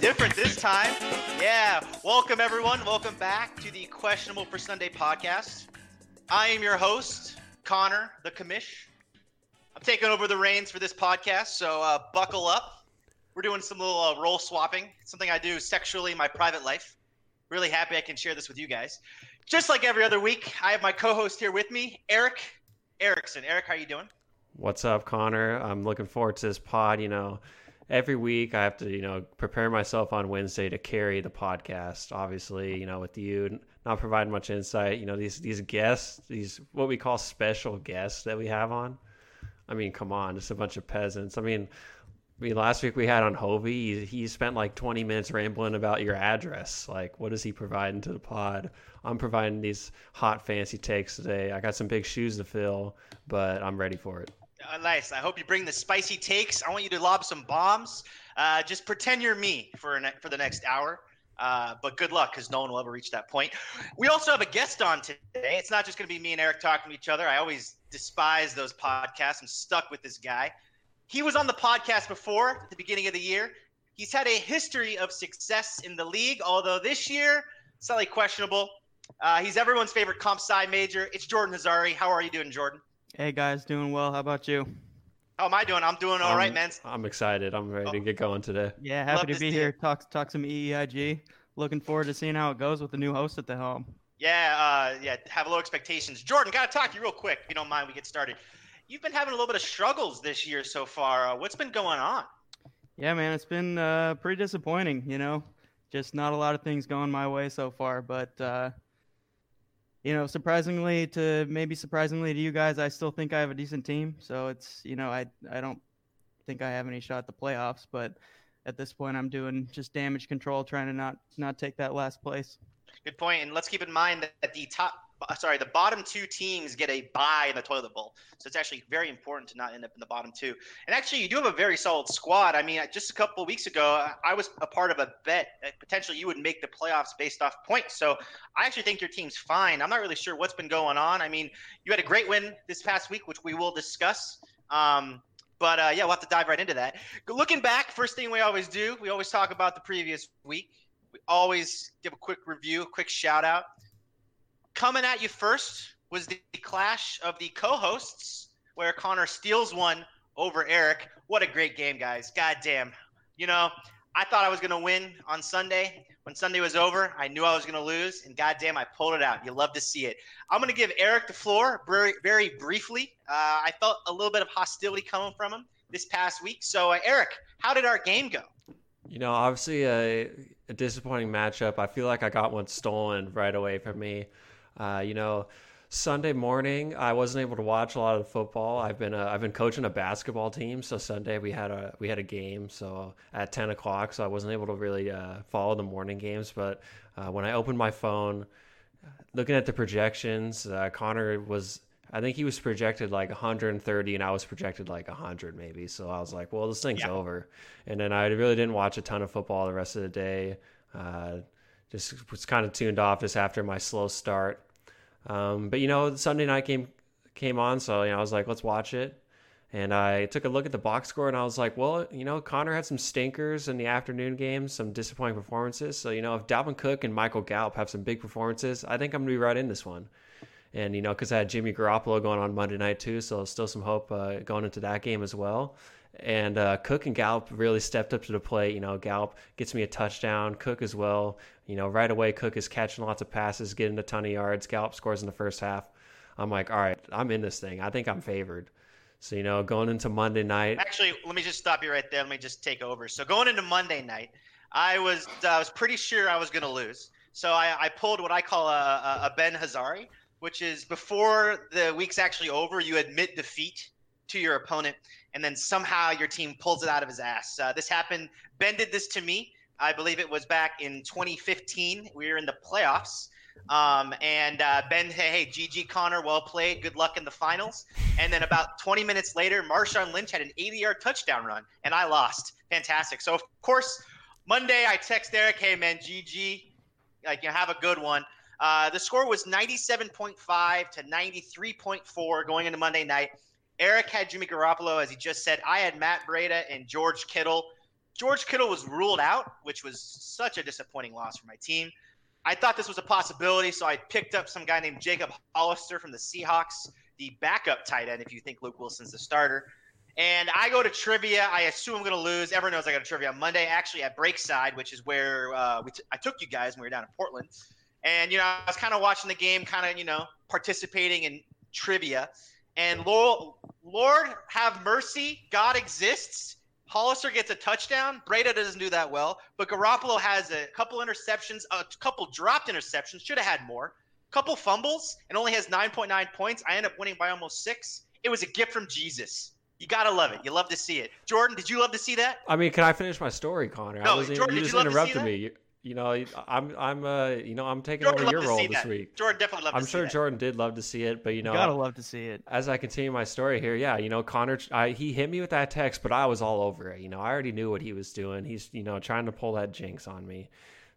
different this time. Yeah. Welcome, everyone. Welcome back to the Questionable for Sunday podcast. I am your host, Connor, the commish. I'm taking over the reins for this podcast, so uh, buckle up. We're doing some little uh, role swapping, something I do sexually in my private life. Really happy I can share this with you guys. Just like every other week, I have my co-host here with me, Eric Erickson. Eric, how are you doing? What's up, Connor? I'm looking forward to this pod. You know, every week I have to, you know, prepare myself on Wednesday to carry the podcast. Obviously, you know, with you not providing much insight, you know, these these guests, these what we call special guests that we have on. I mean, come on, just a bunch of peasants. I mean, mean, last week we had on Hovey. He, he spent like 20 minutes rambling about your address. Like, what is he providing to the pod? I'm providing these hot fancy takes today. I got some big shoes to fill, but I'm ready for it. Uh, nice. I hope you bring the spicy takes. I want you to lob some bombs. Uh, just pretend you're me for for the next hour. Uh, but good luck, because no one will ever reach that point. We also have a guest on today. It's not just going to be me and Eric talking to each other. I always despise those podcasts. I'm stuck with this guy. He was on the podcast before at the beginning of the year. He's had a history of success in the league, although this year, slightly questionable. Uh, he's everyone's favorite comp sci major. It's Jordan Hazari. How are you doing, Jordan? Hey guys, doing well. How about you? How am I doing? I'm doing all I'm, right, man. I'm excited. I'm ready oh. to get going today. Yeah, happy Love to be here. Talk talk some EEIG. Looking forward to seeing how it goes with the new host at the helm. Yeah, uh, yeah. Have low expectations. Jordan, gotta talk to you real quick. If you don't mind, we get started you've been having a little bit of struggles this year so far. Uh, what's been going on? Yeah, man, it's been uh, pretty disappointing. You know, just not a lot of things going my way so far. But uh, you know, surprisingly to maybe surprisingly to you guys, I still think I have a decent team. So it's you know, I I don't think I have any shot at the playoffs, but at this point, I'm doing just damage control, trying to not not take that last place. Good point. And let's keep in mind that the top sorry, the bottom two teams get a bye in the toilet bowl. So it's actually very important to not end up in the bottom two. And actually, you do have a very solid squad. I mean, just a couple of weeks ago, I was a part of a bet that potentially you would make the playoffs based off points. So I actually think your team's fine. I'm not really sure what's been going on. I mean, you had a great win this past week, which we will discuss. Um, but uh, yeah, we'll have to dive right into that. Looking back, first thing we always do, we always talk about the previous week. We always give a quick review, a quick shout out. Coming at you first was the clash of the co-hosts, where Connor steals one over Eric. What a great game, guys! God damn. You know, I thought I was gonna win on Sunday. When Sunday was over, I knew I was gonna lose, and goddamn, I pulled it out. You love to see it. I'm gonna give Eric the floor very, very briefly. Uh, I felt a little bit of hostility coming from him this past week. So, uh, Eric, how did our game go? You know, obviously a, a disappointing matchup. I feel like I got one stolen right away from me. Uh, you know, Sunday morning I wasn't able to watch a lot of football. I've been uh, I've been coaching a basketball team, so Sunday we had a we had a game so at ten o'clock, so I wasn't able to really uh, follow the morning games. But uh, when I opened my phone, looking at the projections, uh, Connor was I think he was projected like 130 and I was projected like 100 maybe. So I was like, well, this thing's yeah. over. And then I really didn't watch a ton of football the rest of the day. Uh, just was kind of tuned off just after my slow start. Um, but you know, the Sunday night game came on, so you know, I was like, let's watch it. And I took a look at the box score, and I was like, well, you know, Connor had some stinkers in the afternoon games, some disappointing performances. So you know, if Dalvin Cook and Michael Gallup have some big performances, I think I'm gonna be right in this one. And you know, because I had Jimmy Garoppolo going on Monday night too, so still some hope uh, going into that game as well. And uh, Cook and Gallup really stepped up to the plate. You know, Gallup gets me a touchdown. Cook as well. You know, right away, Cook is catching lots of passes, getting a ton of yards. Gallup scores in the first half. I'm like, all right, I'm in this thing. I think I'm favored. So, you know, going into Monday night. Actually, let me just stop you right there. Let me just take over. So, going into Monday night, I was I was pretty sure I was going to lose. So, I, I pulled what I call a, a Ben Hazari, which is before the week's actually over, you admit defeat to your opponent, and then somehow your team pulls it out of his ass. Uh, this happened. Ben did this to me. I believe it was back in 2015. We were in the playoffs. Um, and uh, Ben, hey, hey, GG Connor, well played. Good luck in the finals. And then about 20 minutes later, Marshawn Lynch had an 80 yard touchdown run, and I lost. Fantastic. So, of course, Monday I text Eric, hey, man, GG, like, you know, have a good one. Uh, the score was 97.5 to 93.4 going into Monday night. Eric had Jimmy Garoppolo, as he just said. I had Matt Breida and George Kittle. George Kittle was ruled out, which was such a disappointing loss for my team. I thought this was a possibility, so I picked up some guy named Jacob Hollister from the Seahawks, the backup tight end, if you think Luke Wilson's the starter. And I go to trivia. I assume I'm going to lose. Everyone knows I got a trivia on Monday, actually at Breakside, which is where uh, t- I took you guys when we were down in Portland. And, you know, I was kind of watching the game, kind of, you know, participating in trivia. And Lord, Lord have mercy, God exists. Hollister gets a touchdown. Breida doesn't do that well, but Garoppolo has a couple interceptions, a couple dropped interceptions. Should have had more. Couple fumbles, and only has 9.9 points. I end up winning by almost six. It was a gift from Jesus. You gotta love it. You love to see it. Jordan, did you love to see that? I mean, can I finish my story, Connor? No, I was, Jordan, you did just you love to see interrupted that? me. You, you know, I'm I'm uh you know I'm taking Jordan over your role this that. week. Jordan definitely loved I'm to see sure that. Jordan did love to see it, but you know, You gotta love to see it. as I continue my story here, yeah, you know, Connor, I, he hit me with that text, but I was all over it. You know, I already knew what he was doing. He's, you know, trying to pull that jinx on me,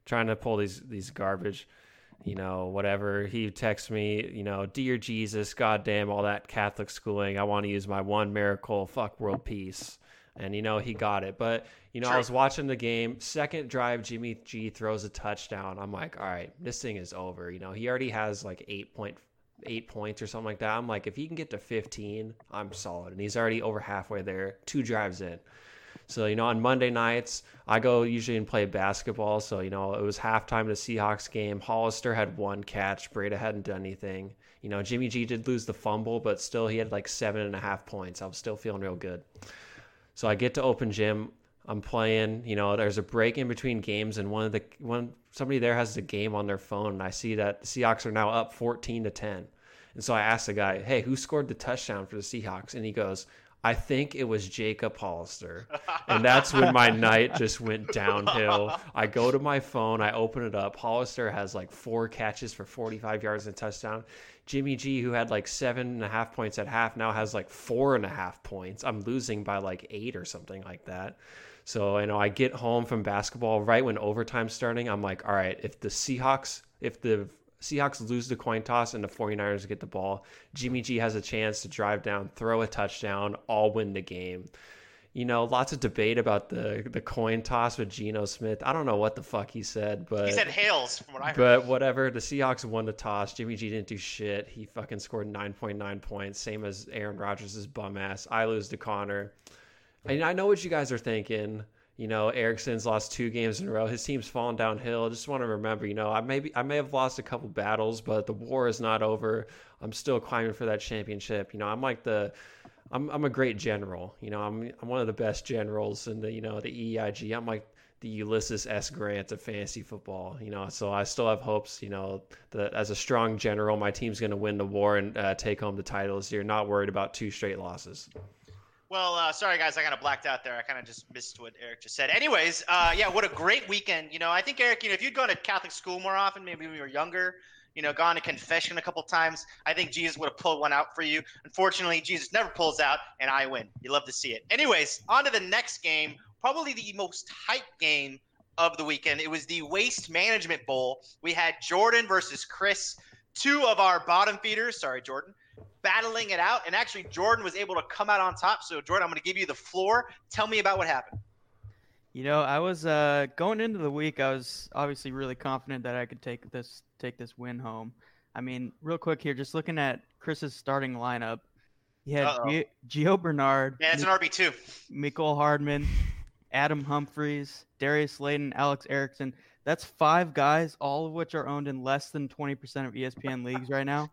trying to pull these these garbage, you know, whatever. He texts me, you know, dear Jesus, goddamn all that Catholic schooling. I want to use my one miracle, fuck world peace, and you know he mm-hmm. got it. But you know, I was watching the game. Second drive, Jimmy G throws a touchdown. I'm like, all right, this thing is over. You know, he already has like eight point eight points or something like that. I'm like, if he can get to 15, I'm solid. And he's already over halfway there, two drives in. So, you know, on Monday nights, I go usually and play basketball. So, you know, it was halftime of the Seahawks game. Hollister had one catch. Breida hadn't done anything. You know, Jimmy G did lose the fumble, but still he had like seven and a half points. I was still feeling real good. So I get to open gym. I'm playing. You know, there's a break in between games, and one of the one somebody there has the game on their phone, and I see that the Seahawks are now up 14 to 10. And so I asked the guy, "Hey, who scored the touchdown for the Seahawks?" And he goes, "I think it was Jacob Hollister." And that's when my night just went downhill. I go to my phone, I open it up. Hollister has like four catches for 45 yards and a touchdown. Jimmy G, who had like seven and a half points at half, now has like four and a half points. I'm losing by like eight or something like that. So, you know, I get home from basketball right when overtime's starting. I'm like, all right, if the Seahawks, if the Seahawks lose the coin toss and the 49ers get the ball, Jimmy G has a chance to drive down, throw a touchdown, all win the game. You know, lots of debate about the the coin toss with Geno Smith. I don't know what the fuck he said, but He said hails from what I heard. but whatever. The Seahawks won the toss. Jimmy G didn't do shit. He fucking scored 9.9 points, same as Aaron Rodgers' bum ass. I lose to Connor. And I know what you guys are thinking. You know, Erickson's lost two games in a row. His team's fallen downhill. I just want to remember, you know, I may I may have lost a couple battles, but the war is not over. I'm still climbing for that championship. You know, I'm like the I'm I'm a great general. You know, I'm I'm one of the best generals in the you know the EIG. I'm like the Ulysses S. Grant of fantasy football. You know, so I still have hopes. You know, that as a strong general, my team's going to win the war and uh, take home the title this year. Not worried about two straight losses. Well, uh, sorry guys, I kind of blacked out there. I kind of just missed what Eric just said. Anyways, uh, yeah, what a great weekend. You know, I think Eric, you know, if you'd gone to Catholic school more often, maybe when you were younger, you know, gone to confession a couple times, I think Jesus would have pulled one out for you. Unfortunately, Jesus never pulls out, and I win. You love to see it. Anyways, on to the next game, probably the most hype game of the weekend. It was the Waste Management Bowl. We had Jordan versus Chris, two of our bottom feeders. Sorry, Jordan battling it out. And actually, Jordan was able to come out on top. So, Jordan, I'm going to give you the floor. Tell me about what happened. You know, I was uh, going into the week. I was obviously really confident that I could take this take this win home. I mean, real quick here, just looking at Chris's starting lineup, he had. Gio, Gio Bernard, Yeah, it's an RB2. Michael Hardman, Adam Humphries, Darius Slayton, Alex Erickson. That's five guys, all of which are owned in less than 20% of E ESPN leagues right now.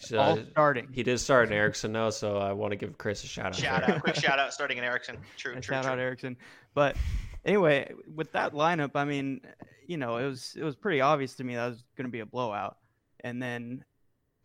So, all starting. he did start in Erickson though, so I want to give Chris a shout out. Shout there. out. Quick shout out starting in Erickson. True, And true, shout true. out Erickson. But anyway, with that lineup, I mean, you know, it was it was pretty obvious to me that was going to be a blowout. And then,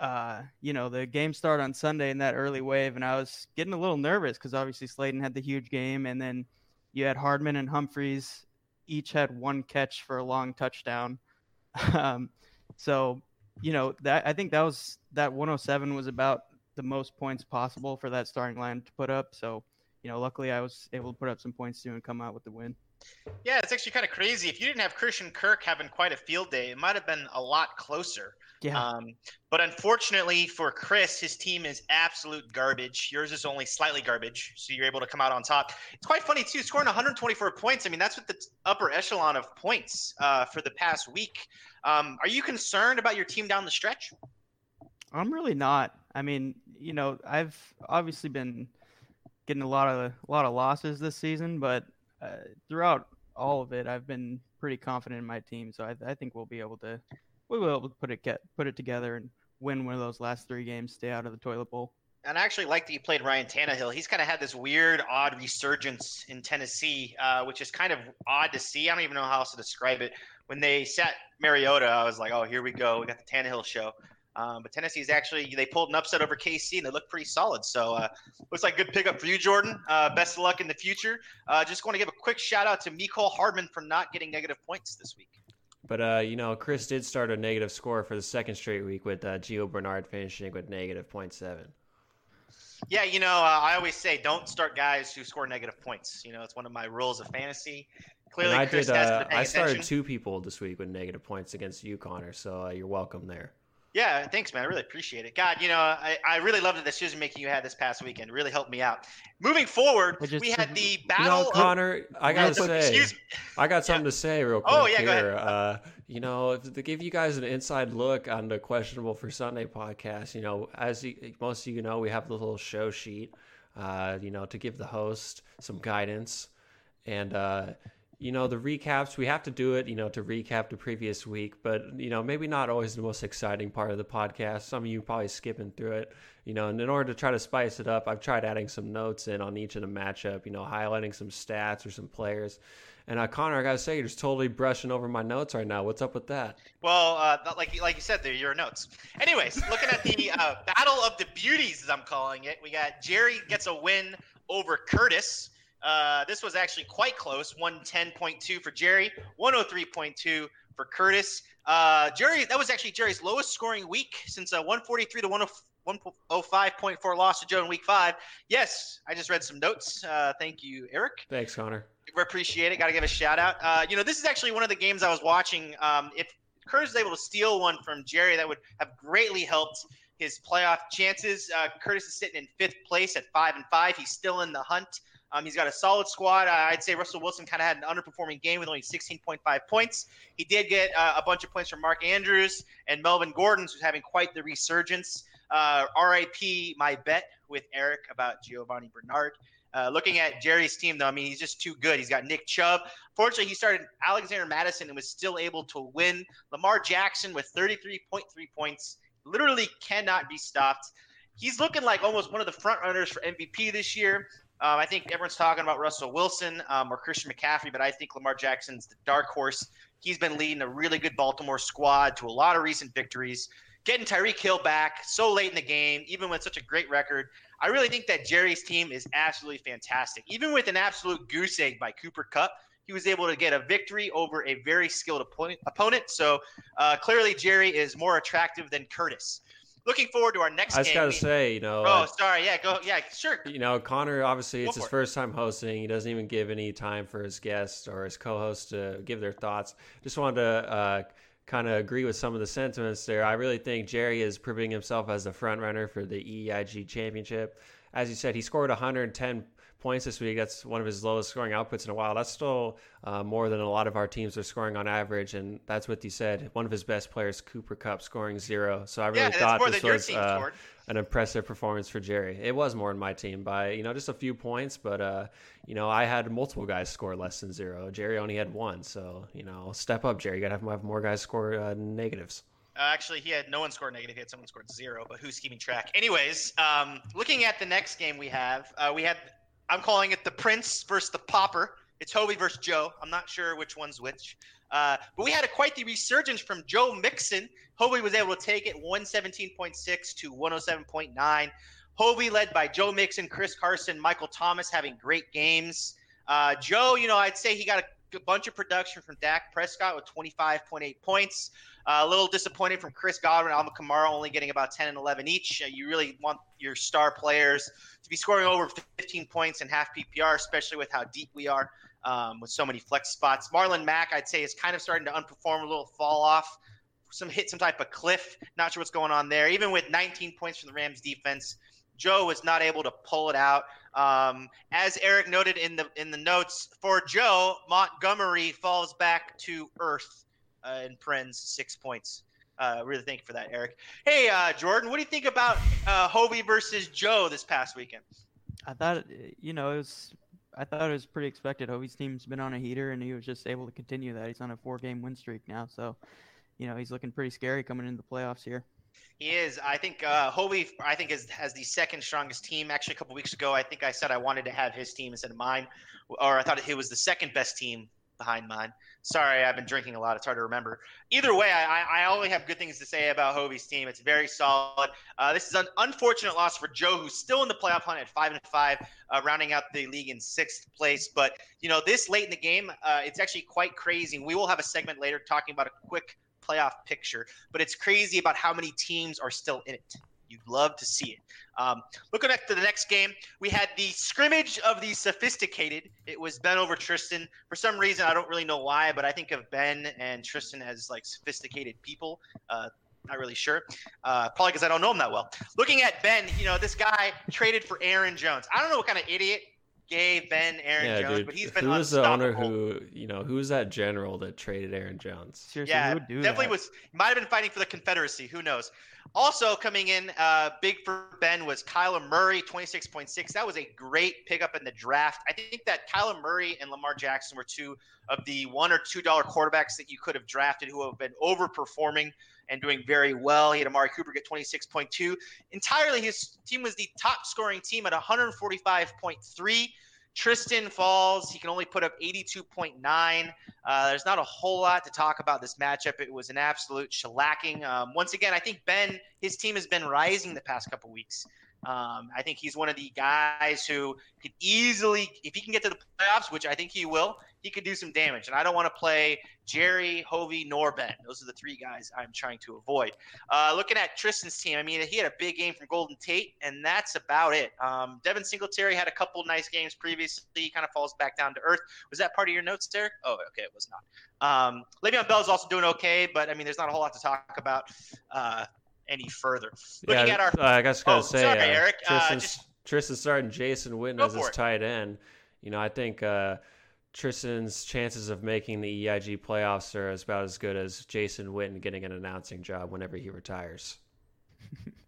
uh, you know, the game started on Sunday in that early wave, and I was getting a little nervous because obviously Slayton had the huge game, and then you had Hardman and Humphries each had one catch for a long touchdown. um, so you know that I think that was that 107 was about the most points possible for that starting line to put up. So you know, luckily I was able to put up some points too and come out with the win. Yeah, it's actually kind of crazy. If you didn't have Christian Kirk having quite a field day, it might have been a lot closer. Yeah. Um, but unfortunately for Chris, his team is absolute garbage. Yours is only slightly garbage, so you're able to come out on top. It's quite funny too, scoring 124 points. I mean, that's what the upper echelon of points uh, for the past week. Um, are you concerned about your team down the stretch? I'm really not. I mean, you know, I've obviously been getting a lot of a lot of losses this season, but uh, throughout all of it, I've been pretty confident in my team. So I, I think we'll be able to we will be able to put it get put it together and win one of those last three games, stay out of the toilet bowl. And I actually like that you played Ryan Tannehill. He's kind of had this weird, odd resurgence in Tennessee, uh, which is kind of odd to see. I don't even know how else to describe it. When they sat Mariota, I was like, oh, here we go. We got the Tannehill show. Um, but Tennessee's actually they pulled an upset over KC and they look pretty solid. So uh, looks like good pickup for you, Jordan. Uh, best of luck in the future. Uh, just want to give a quick shout out to Mecole Hardman for not getting negative points this week. But uh, you know, Chris did start a negative score for the second straight week with uh, Gio Bernard finishing with negative 0.7. Yeah, you know, uh, I always say don't start guys who score negative points. You know, it's one of my rules of fantasy. Clearly, and I Chris did. has Uh, I started attention. two people this week with negative points against you, Connor. So uh, you're welcome there. Yeah, thanks, man. I really appreciate it. God, you know, I, I really loved the decision making you had this past weekend. It really helped me out. Moving forward, is- we had the You battle. know, of- Connor, I gotta Oh, say, excuse me. I got something to say real quick Oh, yeah, go here. Uh, you know, to give you guys an inside look on the questionable for Sunday podcast, you know, as you, most of you know, we have the little show sheet, uh, you know, to give the host some guidance, and uh, you know, the recaps we have to do it, you know, to recap the previous week, but you know, maybe not always the most exciting part of the podcast. Some of you probably skipping through it, you know, and in order to try to spice it up, I've tried adding some notes in on each of the matchup, you know, highlighting some stats or some players. And uh, Connor, I gotta say, you're just totally brushing over my notes right now. What's up with that? Well, uh, like like you said, they're your notes. Anyways, looking at the uh, battle of the beauties, as I'm calling it, we got Jerry gets a win over Curtis. Uh, this was actually quite close 110.2 for Jerry, 103.2 for Curtis. Uh, Jerry, that was actually Jerry's lowest scoring week since a 143 to 105.4 loss to Joe in week five. Yes, I just read some notes. Uh, thank you, Eric. Thanks, Connor. We appreciate it. Got to give a shout out. Uh, you know, this is actually one of the games I was watching. Um, if Curtis is able to steal one from Jerry, that would have greatly helped his playoff chances. Uh, Curtis is sitting in fifth place at five and five. He's still in the hunt. Um, he's got a solid squad. I'd say Russell Wilson kind of had an underperforming game with only 16.5 points. He did get uh, a bunch of points from Mark Andrews and Melvin Gordon, who's having quite the resurgence. Uh, RIP, my bet with Eric about Giovanni Bernard. Uh, looking at Jerry's team, though, I mean, he's just too good. He's got Nick Chubb. Fortunately, he started Alexander Mattison and was still able to win. Lamar Jackson with 33.3 points literally cannot be stopped. He's looking like almost one of the front runners for MVP this year. Um, I think everyone's talking about Russell Wilson um, or Christian McCaffrey, but I think Lamar Jackson's the dark horse. He's been leading a really good Baltimore squad to a lot of recent victories. Getting Tyreek Hill back so late in the game, even with such a great record, I really think that Jerry's team is absolutely fantastic. Even with an absolute goose egg by Cooper Kupp, he was able to get a victory over a very skilled opponent. So uh, clearly, Jerry is more attractive than Curtis. Looking forward to our next I just game. gotta say, you know, Oh, sorry. Yeah, go. Yeah, sure. you know, Connor obviously Go it's his it. first time hosting. He doesn't even give any time for his guests or his co-hosts to give their thoughts. Just wanted to uh, kind of agree with some of the sentiments there. I really think Jerry is proving himself as the front runner for the EIG championship. As you said, he scored 110 points this week. That's one of his lowest scoring outputs in a while. That's still uh, more than a lot of our teams are scoring on average, and that's what you said. One of his best players, Cooper Kupp, scoring zero. So I really yeah, thought this was team uh, an impressive performance for Jerry. It was more in my team by you know just a few points, but uh, you know I had multiple guys score less than zero. Jerry only had one, so you know step up, Jerry. You gotta have, have more guys score uh, negatives. Uh, actually, he had no one scored negative. He had someone scored zero, but who's keeping track? Anyways, um, looking at the next game we have, uh, we had, I'm calling it the Prince versus the Popper. It's Hobie versus Joe. I'm not sure which one's which. Uh, but we had a quite the resurgence from Joe Mixon. Hobie was able to take it 117.6 to 107.9. Hobie led by Joe Mixon, Chris Carson, Michael Thomas having great games. Uh, Joe, you know, I'd say he got a bunch of production from Dak Prescott with 25.8 points. Uh, a little disappointed from Chris Godwin, Alvin Kamara only getting about 10 and 11 each. Uh, you really want your star players to be scoring over 15 points in half PPR, especially with how deep we are um, with so many flex spots. Marlon Mack, I'd say, is kind of starting to unperform, a little fall off. some hit some type of cliff. Not sure what's going on there. Even with 19 points from the Rams defense, Joe was not able to pull it out. Um, as Eric noted in the in the notes for Joe, Montgomery falls back to earth uh, in Prince six points. Uh, really thank you for that, Eric. Hey, uh, Jordan, what do you think about uh, Hovey versus Joe this past weekend? I thought, you know, it was. I thought it was pretty expected. Hovey's team's been on a heater, and he was just able to continue that. He's on a four-game win streak now, so you know he's looking pretty scary coming into the playoffs here. He is. I think uh, Hovey, I think, is, has the second strongest team. Actually, a couple weeks ago, I think I said I wanted to have his team instead of mine, or I thought it was the second best team behind mine. Sorry, I've been drinking a lot. It's hard to remember. Either way, I, I only have good things to say about Hovey's team. It's very solid. Uh, this is an unfortunate loss for Joe, who's still in the playoff hunt at five and five, uh, rounding out the league in sixth place. But you know, this late in the game, uh, it's actually quite crazy. We will have a segment later talking about a quick playoff picture, but it's crazy about how many teams are still in it. You'd love to see it. Um, looking at the next game, we had the scrimmage of the sophisticated. It was Ben over Tristan. For some reason, I don't really know why, but I think of Ben and Tristan as like sophisticated people. Uh, not really sure. Uh, probably because I don't know him that well. Looking at Ben, you know, this guy traded for Aaron Jones. I don't know what kind of idiot gave Ben Aaron yeah, Jones, dude. but he's been who was the owner who you know who's that general that traded Aaron Jones? Seriously, yeah, definitely that? was. Might have been fighting for the Confederacy. Who knows? Also coming in uh, big for Ben was Kyler Murray, 26.6. That was a great pickup in the draft. I think that Kyler Murray and Lamar Jackson were two of the one or two dollar quarterbacks that you could have drafted who have been overperforming and doing very well. He had Amari Cooper get 26.2. Entirely, his team was the top scoring team at 145.3. Tristan falls. He can only put up 82.9. Uh, there's not a whole lot to talk about this matchup. It was an absolute shellacking. Um, once again, I think Ben, his team has been rising the past couple weeks. Um, I think he's one of the guys who could easily, if he can get to the playoffs, which I think he will, he could do some damage. And I don't want to play Jerry, Hovey, nor Ben. Those are the three guys I'm trying to avoid. Uh, looking at Tristan's team, I mean, he had a big game from Golden Tate, and that's about it. Um, Devin Singletary had a couple nice games previously. He kind of falls back down to earth. Was that part of your notes, Derek? Oh, okay, it was not. Um, Le'Veon Bell is also doing okay, but I mean, there's not a whole lot to talk about. Uh, any further. Looking yeah, at our, uh, I guess gotta oh, say, sorry, uh, Eric. Tristan's, uh, just, Tristan starting Jason Witten as his tight end. You know, I think uh, Tristan's chances of making the EIG playoffs are about as good as Jason Witten getting an announcing job whenever he retires.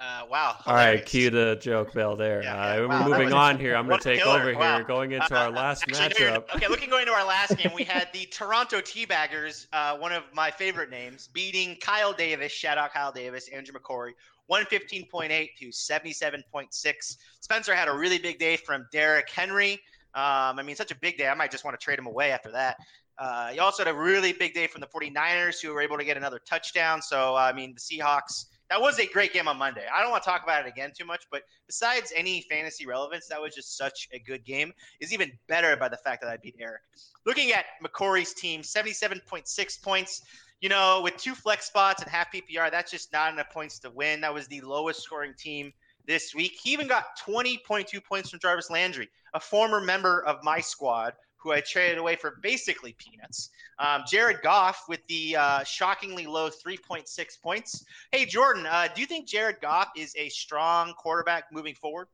Uh, wow. All right, cue the joke bell there. Yeah, uh. Wow, we're moving on here. I'm going to take killer. over wow. here, going into uh, our last actually, matchup. No, okay, looking going into our last game, we had the Toronto Teabaggers, uh, one of my favorite names, beating Kyle Davis. Shout out Kyle Davis, Andrew McCory. 115.8 to 77.6. Spencer had a really big day from Derrick Henry. Um, I mean, such a big day. I might just want to trade him away after that. Uh, he also had a really big day from the 49ers, who were able to get another touchdown. So, I mean, the Seahawks that was a great game on Monday. I don't want to talk about it again too much, but besides any fantasy relevance, that was just such a good game. Is even better by the fact that I beat Eric. Looking at McCory's team, 77.6 points. You know, with two flex spots and half PPR, that's just not enough points to win. That was the lowest scoring team this week. He even got 20.2 points from Jarvis Landry, a former member of my squad who I traded away for basically peanuts. Um, Jared Goff with the uh, shockingly low 3.6 points. Hey, Jordan, uh, do you think Jared Goff is a strong quarterback moving forward?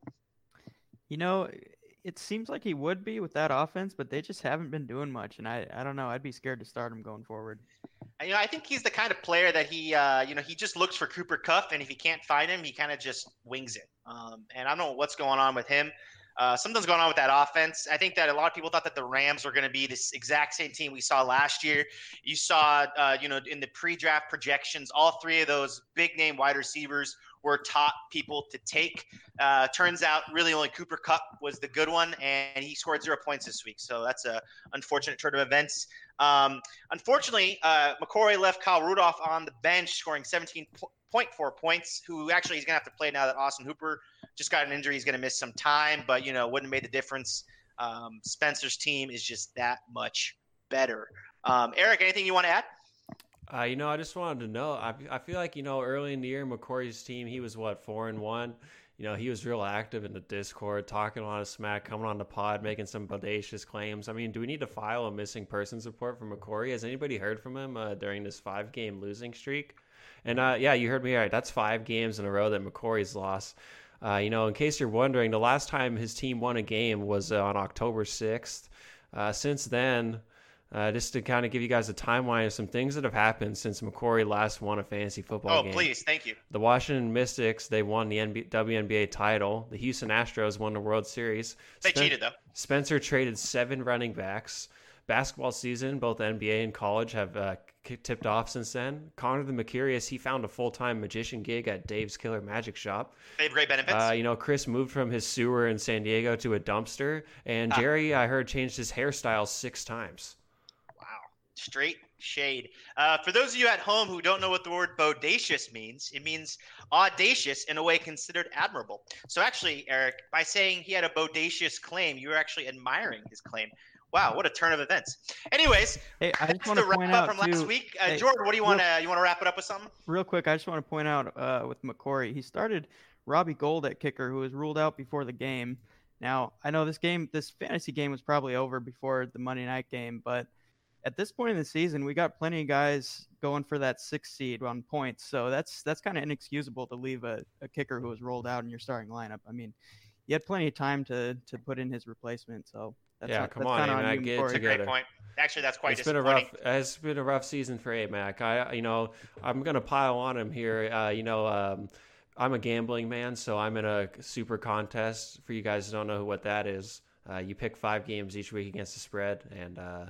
You know, it seems like he would be with that offense, but they just haven't been doing much. And I, I don't know. I'd be scared to start him going forward. You know, I think he's the kind of player that he, uh, you know, he just looks for Cooper Kupp, and if he can't find him, he kind of just wings it. Um, and I don't know what's going on with him. Uh, something's going on with that offense. I think that a lot of people thought that the Rams were going to be this exact same team we saw last year. You saw, uh, you know, in the pre-draft projections, all three of those big-name wide receivers were top people to take. Uh, turns out, really, only Cooper Kupp was the good one, and he scored zero points this week. So that's a unfortunate turn of events. Um, unfortunately, uh, McCory left Kyle Rudolph on the bench, scoring 17.4 points. Who actually he's going to have to play now that Austin Hooper just got an injury. He's going to miss some time, but you know, wouldn't have made the difference. Um, Spencer's team is just that much better. Um, Eric, anything you want to add? Uh, you know, I just wanted to know. I, I feel like you know, early in the year, McCory's team, he was what four and one, you know, he was real active in the Discord, talking a lot of smack, coming on the pod, making some bodacious claims. I mean, do we need to file a missing persons report for McCory? Has anybody heard from him uh, during this five game losing streak? And uh, yeah, you heard me right. That's five games in a row that McCory's lost. Uh, you know, in case you're wondering, the last time his team won a game was uh, on October 6th. Uh, since then, uh, just to kind of give you guys a timeline of some things that have happened since McCory last won a fantasy football oh, game. Oh, please, thank you. The Washington Mystics they won the NBA, WNBA title. The Houston Astros won the World Series. They Spen- cheated though. Spencer traded seven running backs. Basketball season, both NBA and college have uh, tipped off since then. Connor the Mercurius, he found a full time magician gig at Dave's Killer Magic Shop. They have great benefits. Uh, you know, Chris moved from his sewer in San Diego to a dumpster, and ah. Jerry, I heard, changed his hairstyle six times straight shade. Uh, for those of you at home who don't know what the word bodacious means, it means audacious in a way considered admirable. So actually, Eric, by saying he had a bodacious claim, you were actually admiring his claim. Wow, what a turn of events. Anyways, hey, I just want to point up from too, last week. Uh, hey, Jordan, what do you want to you want to wrap it up with something? Real quick, I just want to point out uh, with McCory, he started Robbie Gould at kicker, who was ruled out before the game. Now, I know this game, this fantasy game was probably over before the Monday night game, but at this point in the season, we got plenty of guys going for that six seed on points. So that's that's kind of inexcusable to leave a, a kicker who was rolled out in your starting lineup. I mean, you had plenty of time to to put in his replacement. So that's yeah, not, come on, on I get it together. Great point. Actually, that's quite. It's been a rough. It's been a rough season for AMAC. I, you know, I'm gonna pile on him here. Uh, you know, um, I'm a gambling man, so I'm in a super contest. For you guys who don't know what that is, uh, you pick five games each week against the spread, and uh,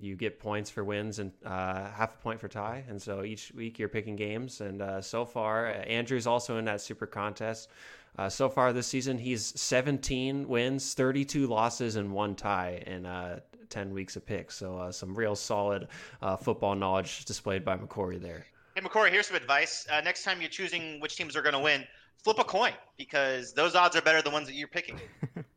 you get points for wins and uh, half a point for tie. And so each week you're picking games. And uh, so far, uh, Andrew's also in that super contest. Uh, so far this season, he's 17 wins, 32 losses, and one tie in uh, 10 weeks of picks. So uh, some real solid football knowledge displayed by McCory there. Hey, McCory, here's some advice. next time you're choosing which teams are going to win, flip a coin because those odds are better than the ones that you're picking.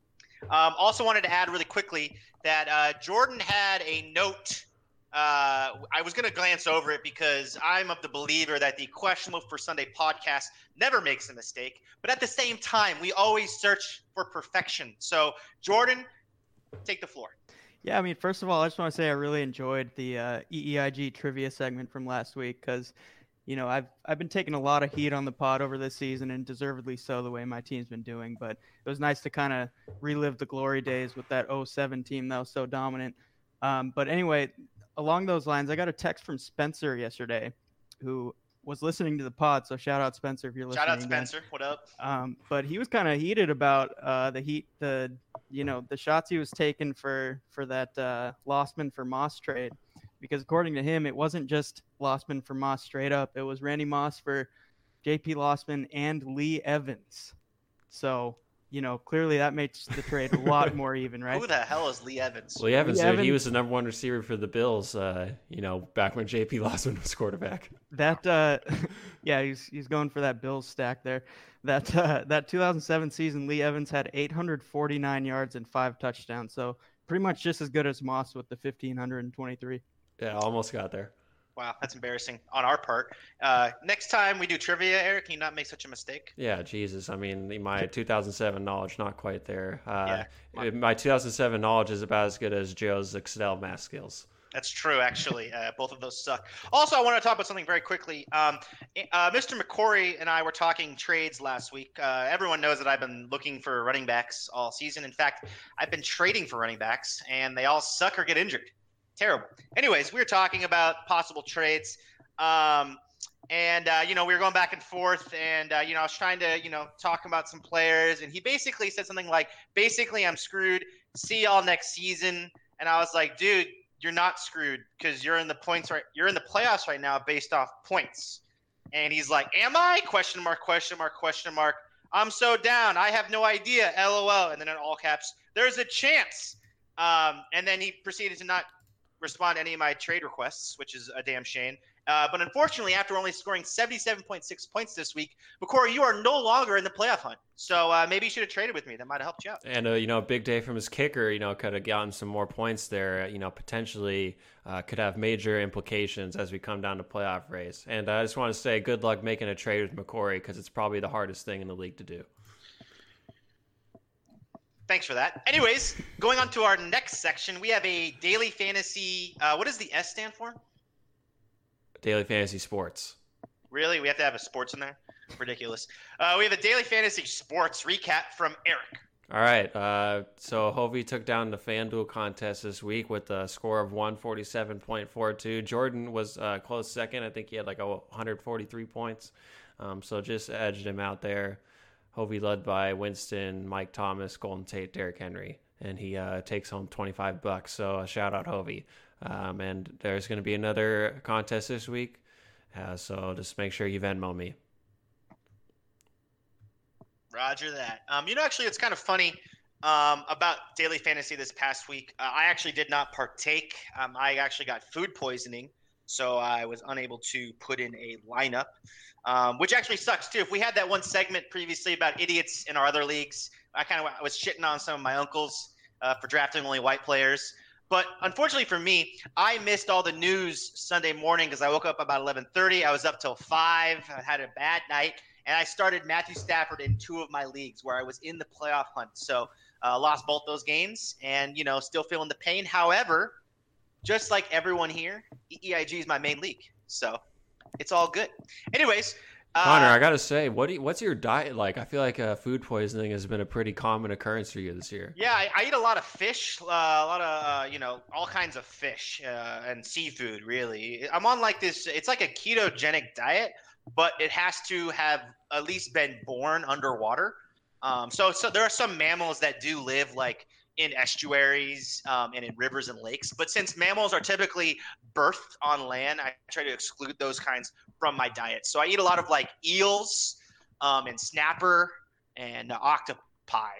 Um, also, wanted to add really quickly that uh, Jordan had a note. Uh, I was going to glance over it because I'm of the believer that the Questionable for Sunday podcast never makes a mistake. But at the same time, we always search for perfection. So, Jordan, take the floor. Yeah, I mean, first of all, I just want to say I really enjoyed the uh, EEIG trivia segment from last week because you know, I've I've been taking a lot of heat on the pod over this season, and deservedly so, the way my team's been doing. But it was nice to kind of relive the glory days with that 07 team that was so dominant. Um, but anyway, along those lines, I got a text from Spencer yesterday, who was listening to the pod. So shout out Spencer if you're listening. Shout out Spencer. Again. What up? Um, but he was kind of heated about uh, the heat, the you know, the shots he was taking for for that uh, Losman for Moss trade because according to him, it wasn't just Losman for Moss straight up. It was Randy Moss for J.P. Losman and Lee Evans. So you know, clearly that makes the trade a lot more even, right? Who the hell is Lee Evans? Lee Evans, Lee Evans he was the number one receiver for the Bills, uh, you know, back when JP Losman was quarterback. That, uh, yeah, he's he's going for that Bills stack there. That uh, that 2007 season, Lee Evans had 849 yards and five touchdowns, so pretty much just as good as Moss with the 1523. Yeah, almost got there. Wow, that's embarrassing on our part. Uh, next time we do trivia, Eric, can you not make such a mistake? Yeah, Jesus. I mean, my 2007 knowledge not quite there. Uh, yeah, my 2007 knowledge is about as good as Joe's Excel math skills. That's true, actually. Uh, both of those suck. Also, I want to talk about something very quickly. Um, uh, Mr. McCory and I were talking trades last week. Uh, everyone knows that I've been looking for running backs all season. In fact, I've been trading for running backs, and they all suck or get injured terrible. Anyways, we were talking about possible trades. Um, and uh, you know we were going back and forth and uh, you know i was trying to you know talk about some players and he basically said something like basically i'm screwed. See y'all next season. And i was like dude you're not screwed because you're in the points right you're in the playoffs right now based off points. And he's like am i? Question mark question mark question mark. I'm so down. I have no idea. Lol and then in all caps there's a chance. Um, and then he proceeded to not respond to any of my trade requests, which is a damn shame. Uh, but unfortunately, after only scoring 77.6 points this week, McCory, you are no longer in the playoff hunt. So uh, maybe you should have traded with me. That might have helped you out. And, uh, you know, a big day from his kicker, you know, could have gotten some more points there, you know, potentially uh, could have major implications as we come down to playoff race. And I just want to say good luck making a trade with McCory because it's probably the hardest thing in the league to do. Thanks for that. Anyways, going on to our next section, we have a daily fantasy. Uh, what does the S stand for? Daily fantasy sports. Really? We have to have a sports in there? Ridiculous. Uh, we have a daily fantasy sports recap from Eric. All right. Uh, so Hovey took down the FanDuel contest this week with a score of 147.42. Jordan was uh, close second. I think he had like a 143 points. Um, so just edged him out there. Hovey led by Winston, Mike Thomas, Golden Tate, Derrick Henry, and he uh, takes home 25 bucks. So a shout out Hovey. Um, and there's going to be another contest this week. Uh, so just make sure you Venmo me. Roger that. Um, you know, actually, it's kind of funny um, about daily fantasy this past week. Uh, I actually did not partake. Um, I actually got food poisoning, so I was unable to put in a lineup, um, which actually sucks too. If we had that one segment previously about idiots in our other leagues, I kind of I was shitting on some of my uncles uh, for drafting only white players. But unfortunately for me, I missed all the news Sunday morning because I woke up about 11:30. I was up till five. I had a bad night, and I started Matthew Stafford in two of my leagues where I was in the playoff hunt. So uh, lost both those games, and you know still feeling the pain. However, just like everyone here, EIG is my main league, so it's all good. Anyways. Uh, Connor, I gotta say, what you, what's your diet like? I feel like uh, food poisoning has been a pretty common occurrence for you this year. Yeah, I, I eat a lot of fish, uh, a lot of uh, you know all kinds of fish uh, and seafood. Really, I'm on like this. It's like a ketogenic diet, but it has to have at least been born underwater. Um, so, so there are some mammals that do live like in estuaries um, and in rivers and lakes. But since mammals are typically birthed on land, I try to exclude those kinds from my diet. So I eat a lot of like eels um, and snapper and octopus.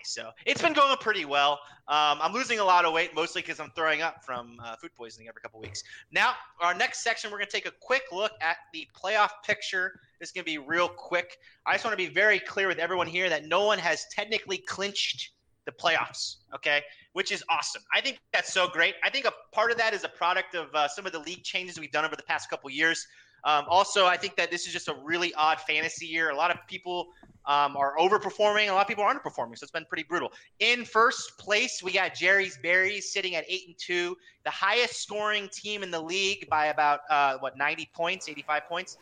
So it's been going pretty well. Um, I'm losing a lot of weight, mostly because I'm throwing up from uh, food poisoning every couple weeks. Now, our next section, we're going to take a quick look at the playoff picture. This is going to be real quick. I just want to be very clear with everyone here that no one has technically clinched the playoffs, okay? Which is awesome. I think that's so great. I think a part of that is a product of uh, some of the league changes we've done over the past couple years. Um, also, I think that this is just a really odd fantasy year. A lot of people um, are overperforming. A lot of people are underperforming. So it's been pretty brutal. In first place, we got Jerry's Berries sitting at eight and two, the highest scoring team in the league by about uh, what 90 points, 85 points.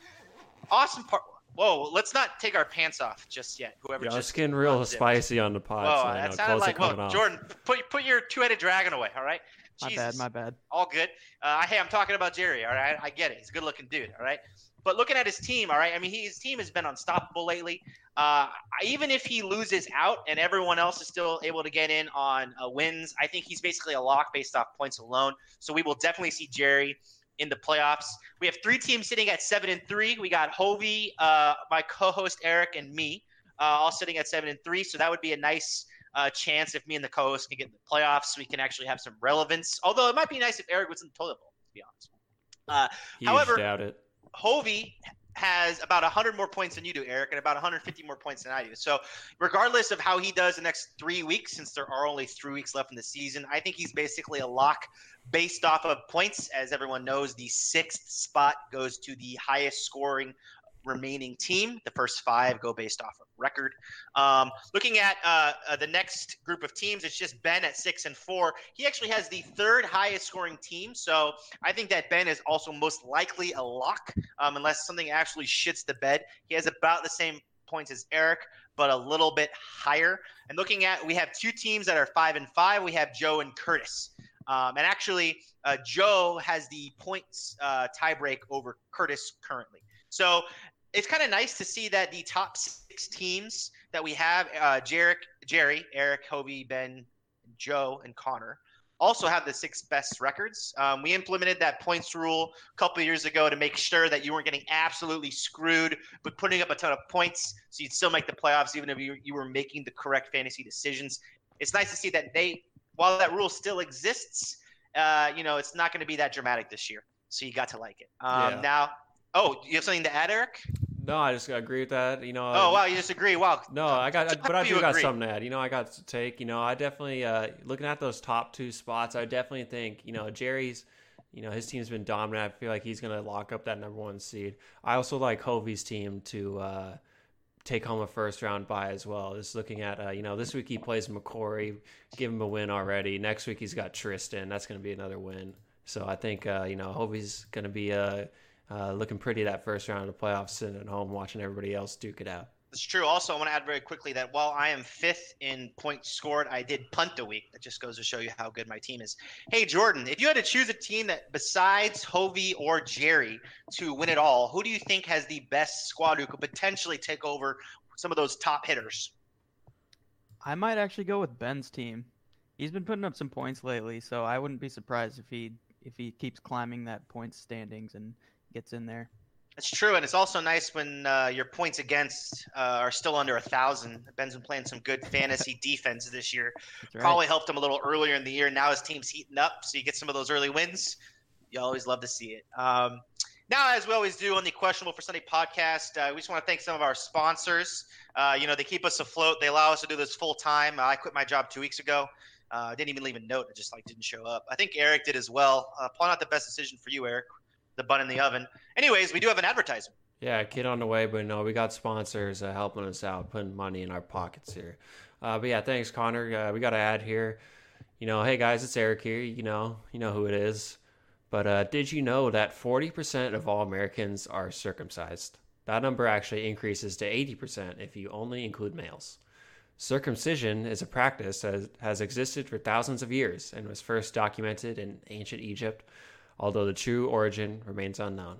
Awesome part. Whoa, let's not take our pants off just yet. Whoever yeah, just it's getting real spicy on the pod. Whoa, so that know, sounded like whoa, whoa, Jordan. Put put your two-headed dragon away. All right. My Jesus. bad, my bad. All good. Uh, hey, I'm talking about Jerry. All right, I get it. He's a good-looking dude. All right. But looking at his team, all right. I mean, he, his team has been unstoppable lately. Uh, even if he loses out and everyone else is still able to get in on uh, wins, I think he's basically a lock based off points alone. So we will definitely see Jerry in the playoffs. We have three teams sitting at seven and three. We got Hovey, uh, my co-host Eric, and me, uh, all sitting at seven and three. So that would be a nice uh, chance if me and the co-host can get in the playoffs. We can actually have some relevance. Although it might be nice if Eric was in the toilet bowl, to be honest. Uh, however, doubt it. Hovey has about 100 more points than you do, Eric, and about 150 more points than I do. So, regardless of how he does the next three weeks, since there are only three weeks left in the season, I think he's basically a lock based off of points. As everyone knows, the sixth spot goes to the highest scoring remaining team. The first five go based off of record. Um, looking at uh, uh, the next group of teams, it's just Ben at six and four. He actually has the third highest scoring team. So I think that Ben is also most likely a lock, um, unless something actually shits the bed. He has about the same points as Eric, but a little bit higher. And looking at, we have two teams that are five and five. We have Joe and Curtis. Um, and actually, uh, Joe has the points uh, tiebreak over Curtis currently. So it's kind of nice to see that the top six teams that we have, uh, Jarek, Jerry, Eric, Hovey, Ben, Joe, and Connor, also have the six best records. Um, we implemented that points rule a couple years ago to make sure that you weren't getting absolutely screwed, but putting up a ton of points so you'd still make the playoffs, even if you, you were making the correct fantasy decisions. It's nice to see that they, while that rule still exists, uh, you know, it's not going to be that dramatic this year. So you got to like it. Um, Yeah. Now, oh, you have something to add, Eric? No, I just agree with that. You know. Oh wow, you disagree? Wow. No, I got, Just but I do got agree? something to add. You know, I got to take. You know, I definitely uh, looking at those top two spots. I definitely think you know Jerry's. You know, his team's been dominant. I feel like he's going to lock up that number one seed. I also like Hovey's team to uh, take home a first round bye as well. Just looking at, uh, you know, this week he plays McCory, give him a win already. Next week he's got Tristan. That's going to be another win. So I think, uh, you know, Hovey's going to be uh, uh, looking pretty that first round of the playoffs, sitting at home watching everybody else duke it out. It's true. Also, I want to add very quickly that while I am fifth in points scored, I did punt a week. That just goes to show you how good my team is. Hey, Jordan, if you had to choose a team that besides Hovey or Jerry to win it all, who do you think has the best squad who could potentially take over some of those top hitters? I might actually go with Ben's team. He's been putting up some points lately, so I wouldn't be surprised if he if he keeps climbing that points standings and gets in there. It's true, and it's also nice when uh, your points against uh, are still under a thousand. Ben's been playing some good fantasy defense this year. Right. Probably helped him a little earlier in the year. Now his team's heating up, so you get some of those early wins. You always love to see it. Um, now, as we always do on the Questionable for Sunday podcast, uh, we just want to thank some of our sponsors. Uh, you know, they keep us afloat. They allow us to do this full time. I quit my job two weeks ago. Uh, I didn't even leave a note. I just like didn't show up. I think Eric did as well. Uh, probably not the best decision for you, Eric the bun in the oven. Anyways, we do have an advertisement. Yeah, kid on the way, but no, we got sponsors uh, helping us out, putting money in our pockets here. Uh, but yeah, thanks, Connor. Uh, we got an ad here. You know, hey guys, it's Eric here. You know, you know who it is. But uh, did you know that 40% of all Americans are circumcised? That number actually increases to 80% if you only include males. Circumcision is a practice that has existed for thousands of years and was first documented in ancient Egypt although the true origin remains unknown.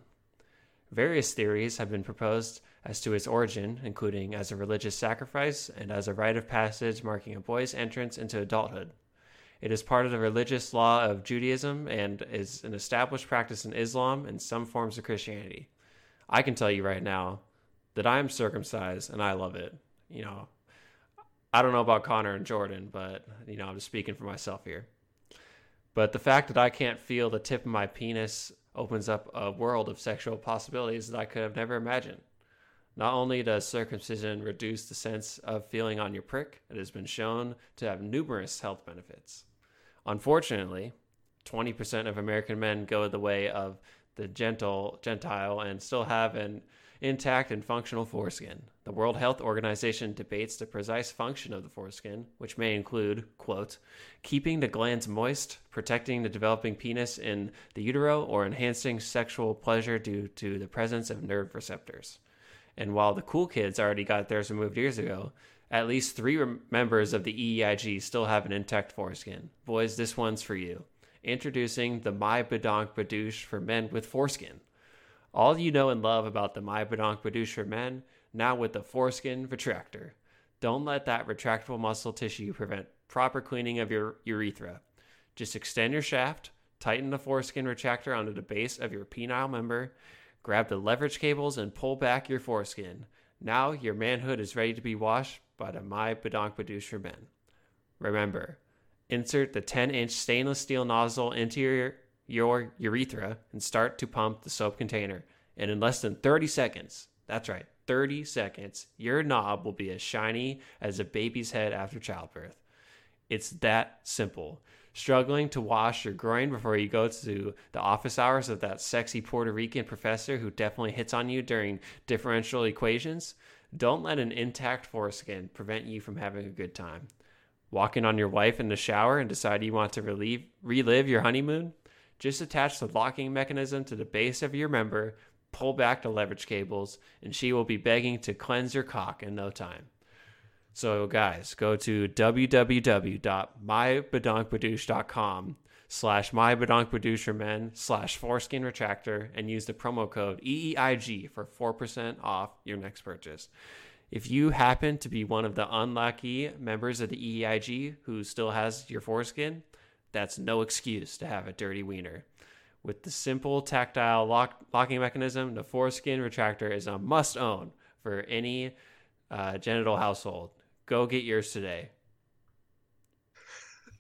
Various theories have been proposed as to its origin, including as a religious sacrifice and as a rite of passage marking a boy's entrance into adulthood. It is part of the religious law of Judaism and is an established practice in Islam and some forms of Christianity. I can tell you right now that I am circumcised and I love it. You know, I don't know about Connor and Jordan, but you know, I'm just speaking for myself here. But the fact that I can't feel the tip of my penis opens up a world of sexual possibilities that I could have never imagined. Not only does circumcision reduce the sense of feeling on your prick, it has been shown to have numerous health benefits. Unfortunately, 20% of American men go the way of the gentle Gentile and still have an intact and functional foreskin. The World Health Organization debates the precise function of the foreskin, which may include, quote, keeping the glands moist, protecting the developing penis in the utero, or enhancing sexual pleasure due to the presence of nerve receptors. And while the cool kids already got theirs removed years ago, at least three members of the EEIG still have an intact foreskin. Boys, this one's for you. Introducing the My Badonk Badouche for men with foreskin. All you know and love about the My Badonk for men, now with the foreskin retractor. Don't let that retractable muscle tissue prevent proper cleaning of your urethra. Just extend your shaft, tighten the foreskin retractor onto the base of your penile member, grab the leverage cables, and pull back your foreskin. Now your manhood is ready to be washed by the My Badonk for men. Remember, insert the 10 inch stainless steel nozzle into your your urethra and start to pump the soap container. And in less than 30 seconds, that's right, 30 seconds, your knob will be as shiny as a baby's head after childbirth. It's that simple. Struggling to wash your groin before you go to the office hours of that sexy Puerto Rican professor who definitely hits on you during differential equations? Don't let an intact foreskin prevent you from having a good time. Walking on your wife in the shower and decide you want to relieve, relive your honeymoon? Just attach the locking mechanism to the base of your member, pull back the leverage cables, and she will be begging to cleanse your cock in no time. So, guys, go to www.mybadonkbadouche.com slash mybadonkbadouchermen slash foreskin retractor and use the promo code EEIG for 4% off your next purchase. If you happen to be one of the unlucky members of the EEIG who still has your foreskin, that's no excuse to have a dirty wiener. With the simple tactile lock, locking mechanism, the foreskin retractor is a must own for any uh, genital household. Go get yours today.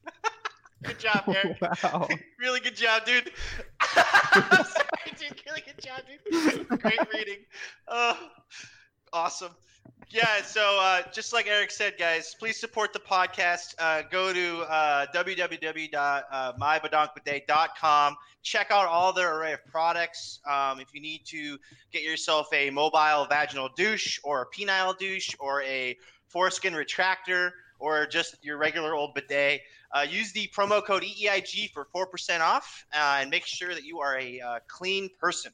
good job, Eric. Wow. really good job, dude. Sorry, dude. Really good job, dude. Great reading. Uh, Awesome. Yeah, so uh, just like Eric said, guys, please support the podcast. Uh, go to uh, www.mybadonkbidet.com. Check out all their array of products. Um, if you need to get yourself a mobile vaginal douche or a penile douche or a foreskin retractor or just your regular old bidet, uh, use the promo code EEIG for 4% off uh, and make sure that you are a uh, clean person.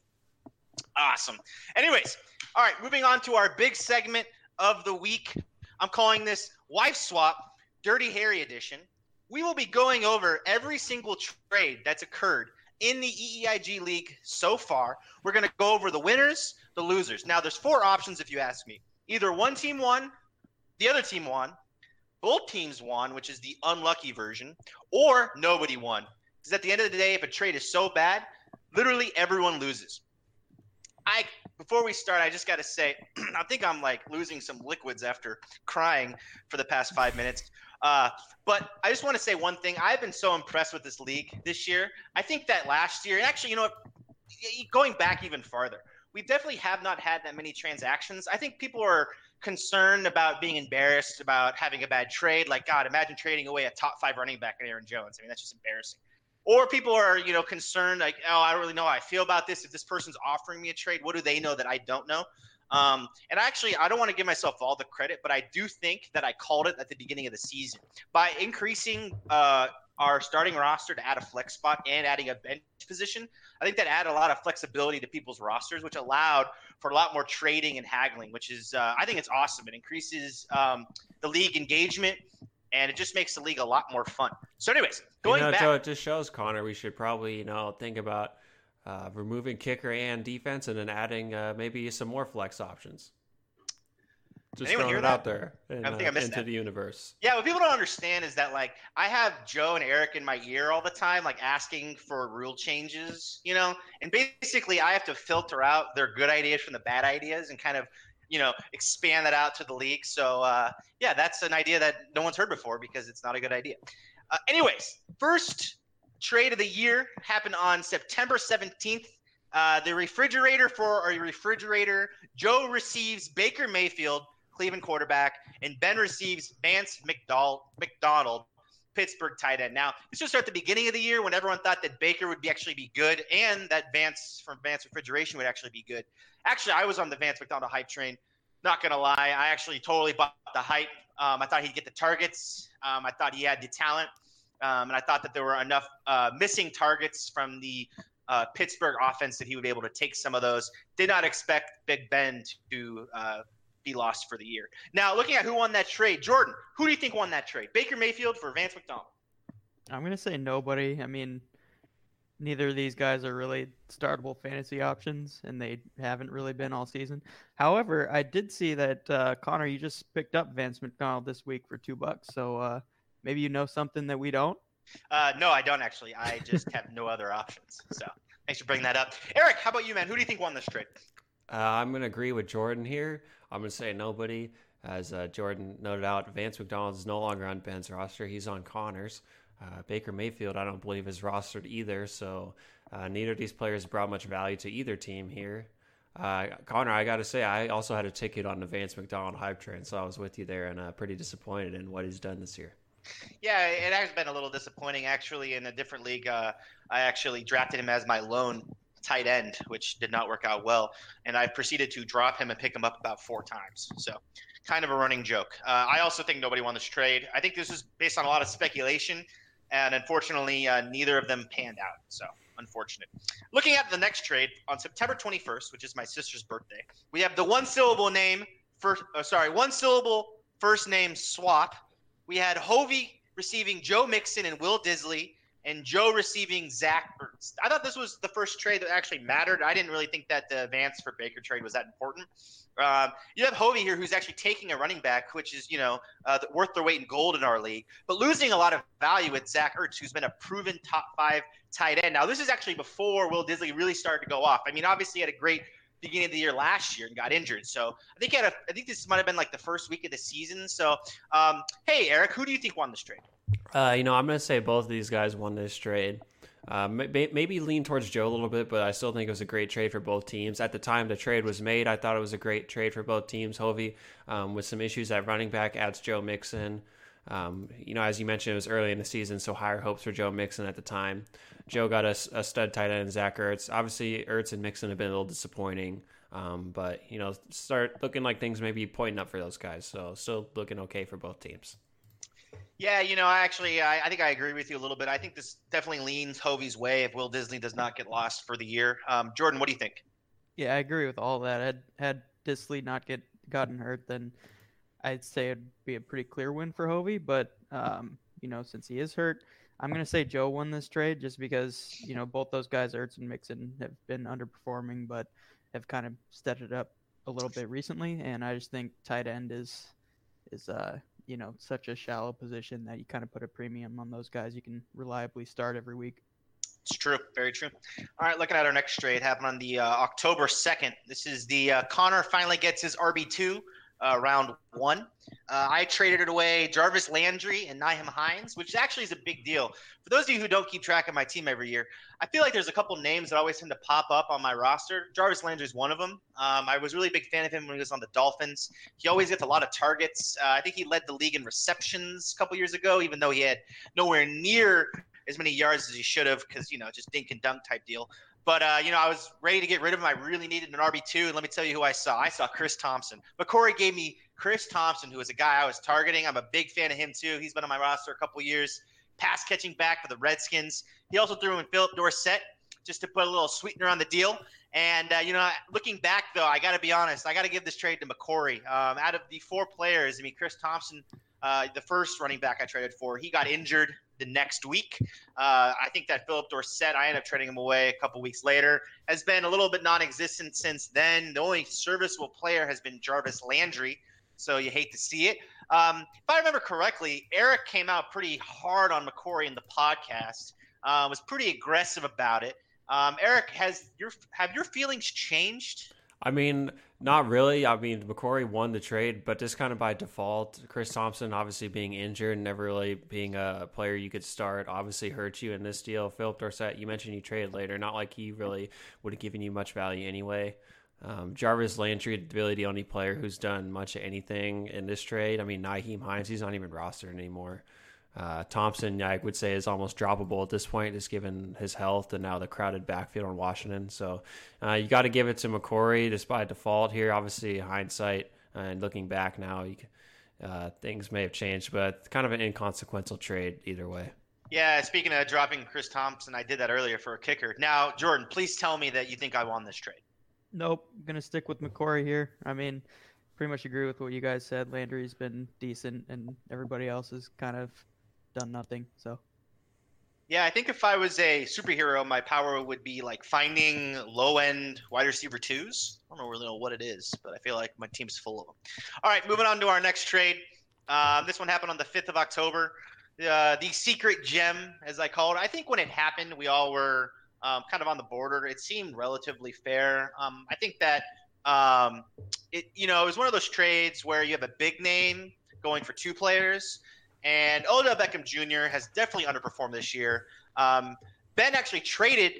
Awesome. Anyways, all right, moving on to our big segment of the week. I'm calling this Wife Swap Dirty Harry Edition. We will be going over every single trade that's occurred in the EEIG League so far. We're going to go over the winners, the losers. Now, there's four options if you ask me. Either one team won, the other team won, both teams won, which is the unlucky version, or nobody won. Because at the end of the day, if a trade is so bad, literally everyone loses. I before we start, I just got to say, I think I'm like losing some liquids after crying for the past five minutes. Uh, but I just want to say one thing. I've been so impressed with this league this year. I think that last year, and actually, you know, going back even farther, we definitely have not had that many transactions. I think people are concerned about being embarrassed about having a bad trade. Like, God, imagine trading away a top five running back in Aaron Jones. I mean, that's just embarrassing or people are you know concerned like oh i don't really know how i feel about this. If this person's offering me a trade what do they know that i don't know? Um, and actually i don't want to give myself all the credit but i do think that i called it at the beginning of the season. By increasing uh, our starting roster to add a flex spot and adding a bench position i think that added a lot of flexibility to people's rosters which allowed for a lot more trading and haggling which is uh, i think it's awesome. It increases um, the league engagement and it just makes the league a lot more fun. So, anyways, going you know, back, so it just shows Connor we should probably you know think about uh, removing kicker and defense, and then adding uh, maybe some more flex options. Just Anyone throwing it that? out there I think I uh, missed into that. the universe. yeah, what people don't understand is that like I have Joe and Eric in my ear all the time, like asking for rule changes, you know, and basically I have to filter out their good ideas from the bad ideas and kind of you know expand that out to the league. So uh, yeah, that's an idea that no one's heard before because it's not a good idea. Uh, anyways, first trade of the year happened on September 17th. Uh, the refrigerator for a refrigerator. Joe receives Baker Mayfield, Cleveland quarterback, and Ben receives Vance McDonald, McDonald Pittsburgh tight end. Now, this was at the beginning of the year when everyone thought that Baker would be actually be good and that Vance from Vance Refrigeration would actually be good. Actually, I was on the Vance McDonald hype train. Not gonna lie, I actually totally bought the hype. Um, I thought he'd get the targets. Um, I thought he had the talent, um, and I thought that there were enough uh, missing targets from the uh, Pittsburgh offense that he would be able to take some of those. Did not expect Big Ben to uh, be lost for the year. Now, looking at who won that trade, Jordan, who do you think won that trade? Baker Mayfield for Vance McDonald. I'm gonna say nobody. I mean, neither of these guys are really startable fantasy options, and they haven't really been all season. However, I did see that uh, Connor, you just picked up Vance McDonald this week for two bucks. So uh, maybe you know something that we don't. Uh, no, I don't actually. I just have no other options. So thanks for bringing that up. Eric, how about you, man? Who do you think won this trade? Uh, I'm going to agree with Jordan here. I'm going to say nobody. As uh, Jordan noted out, Vance McDonald is no longer on Ben's roster. He's on Connor's. Uh, Baker Mayfield, I don't believe, is rostered either. So uh, neither of these players brought much value to either team here. Uh, Connor, I got to say, I also had a ticket on the Vance McDonald hype train, so I was with you there and uh, pretty disappointed in what he's done this year. Yeah, it has been a little disappointing actually. In a different league, uh, I actually drafted him as my lone tight end, which did not work out well, and I proceeded to drop him and pick him up about four times. So, kind of a running joke. Uh, I also think nobody won this trade. I think this is based on a lot of speculation, and unfortunately, uh, neither of them panned out. So. Unfortunate. Looking at the next trade on September 21st, which is my sister's birthday, we have the one syllable name first. Uh, sorry, one syllable first name swap we had Hovey receiving Joe Mixon and Will Dissly, and Joe receiving Zach Ertz. I thought this was the first trade that actually mattered. I didn't really think that the Vance for Baker trade was that important. Um, you have Hovey here, who's actually taking a running back, which is you know uh, worth their weight in gold in our league, but losing a lot of value with Zach Ertz, who's been a proven top five tight end. Now this is actually before Will Dissly really started to go off. I mean, obviously he had a great beginning of the year last year and got injured. So I think he had a, I think this might have been like the first week of the season. So um, hey, Eric, who do you think won this trade? Uh, you know, I'm going to say both of these guys won this trade. Uh, maybe lean towards Joe a little bit, but I still think it was a great trade for both teams. At the time the trade was made, I thought it was a great trade for both teams. Hovey, um, with some issues at running back, adds Joe Mixon. Um, you know, as you mentioned, it was early in the season, so higher hopes for Joe Mixon at the time. Joe got a, a stud tight end, Zach Ertz. Obviously, Ertz and Mixon have been a little disappointing, um, but you know, start looking like things may be pointing up for those guys. So, still looking okay for both teams. Yeah, you know, I actually, I, I, think I agree with you a little bit. I think this definitely leans Hovey's way if Will Dissly does not get lost for the year. Um, Jordan, what do you think? Yeah, I agree with all that. Had had Dissly not get gotten hurt, then I'd say it'd be a pretty clear win for Hovey. But um, you know, since he is hurt, I'm gonna say Joe won this trade just because you know both those guys, Ertz and Mixon, have been underperforming, but have kind of stepped it up a little bit recently. And I just think tight end is is uh you know such a shallow position that you kind of put a premium on those guys you can reliably start every week. It's true, very true. All right, looking at our next trade, happened on the uh, October second. This is the uh, Connor finally gets his RB two uh, round one. Uh, I traded it away Jarvis Landry and Nyheim Hines, which actually is a big deal. For those of you who don't keep track of my team every year, I feel like there's a couple names that always tend to pop up on my roster. Jarvis Landry is one of them. Um, I was really a big fan of him when he was on the Dolphins. He always gets a lot of targets. Uh, I think he led the league in receptions a couple years ago, even though he had nowhere near as many yards as he should have because, you know, just dink and dunk type deal. But uh, you know, I was ready to get rid of him. I really needed an RB two, and let me tell you who I saw. I saw Chris Thompson. But Corey gave me Chris Thompson, who was a guy I was targeting. I'm a big fan of him too. He's been on my roster a couple years, pass catching back for the Redskins. He also threw in Phillip Dorsett just to put a little sweetener on the deal. And uh, you know, looking back though, I got to be honest. I got to give this trade to McCory. Um, out of the four players, I mean, Chris Thompson, uh, the first running back I traded for, he got injured the next week. Uh, I think that Phillip Dorsett, I ended up trading him away a couple weeks later, has been a little bit non-existent since then. The only serviceable player has been Jarvis Landry, so you hate to see it. Um, if I remember correctly, Eric came out pretty hard on McCory in the podcast. Uh, was pretty aggressive about it. Um, Eric, has your have your feelings changed? I mean, not really. I mean, McCory won the trade, but just kind of by default. Chris Thompson, obviously being injured, never really being a player you could start, obviously hurts you in this deal. Phillip Dorsett, you mentioned you traded later. Not like he really would have given you much value anyway. Um, Jarvis Landry, really the only player who's done much of anything in this trade. I mean, Nyheim Hines, he's not even rostered anymore. Uh, Thompson, I would say, is almost droppable at this point, just given his health and now the crowded backfield in Washington. So uh, you got to give it to McCory just by default here. Obviously, hindsight and looking back now, you, uh, things may have changed, but kind of an inconsequential trade either way. Yeah, speaking of dropping Chris Thompson, I did that earlier for a kicker. Now, Jordan, please tell me that you think I won this trade. Nope, I'm gonna stick with McCory here. I mean, pretty much agree with what you guys said. Landry's been decent, and everybody else is kind of done nothing. So. Yeah, I think if I was a superhero, my power would be like finding low end wide receiver twos. I don't really know what it is, but I feel like my team's full of them. All right, moving on to our next trade. Uh, this one happened on the 5th of October. Uh, the secret gem, as I call it. I think when it happened, we all were um, kind of on the border. It seemed relatively fair. Um, I think that um, it, you know, it was one of those trades where you have a big name going for two players, and Odell Beckham Jr. has definitely underperformed this year. Um, ben actually traded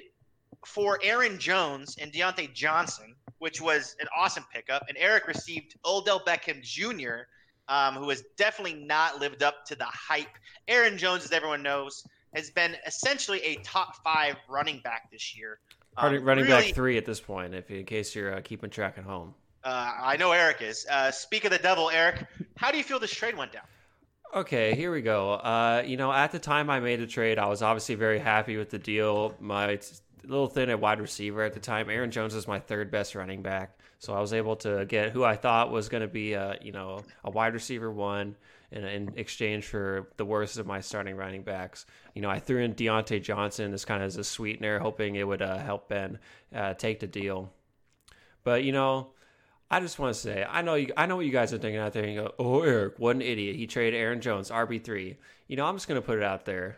for Aaron Jones and Diontae Johnson, which was an awesome pickup. And Eric received Odell Beckham Jr., um, who has definitely not lived up to the hype. Aaron Jones, as everyone knows, has been essentially a top five running back this year. Um, running really, back three at this point, if in case you're uh, keeping track at home. Uh, I know Eric is. Uh, speak of the devil, Eric. How do you feel this trade went down? Okay, here we go. Uh, you know, at the time I made the trade, I was obviously very happy with the deal. My little thin at wide receiver at the time. Aaron Jones is my third best running back, so I was able to get who I thought was going to be a you know a wide receiver one in, in exchange for the worst of my starting running backs. You know, I threw in Diontae Johnson as kind of as a sweetener, hoping it would uh, help Ben uh, take the deal. But you know, I just want to say, I know you, I know what you guys are thinking out there. You go, oh, Eric, what an idiot! He traded Aaron Jones, RB three. You know, I'm just gonna put it out there.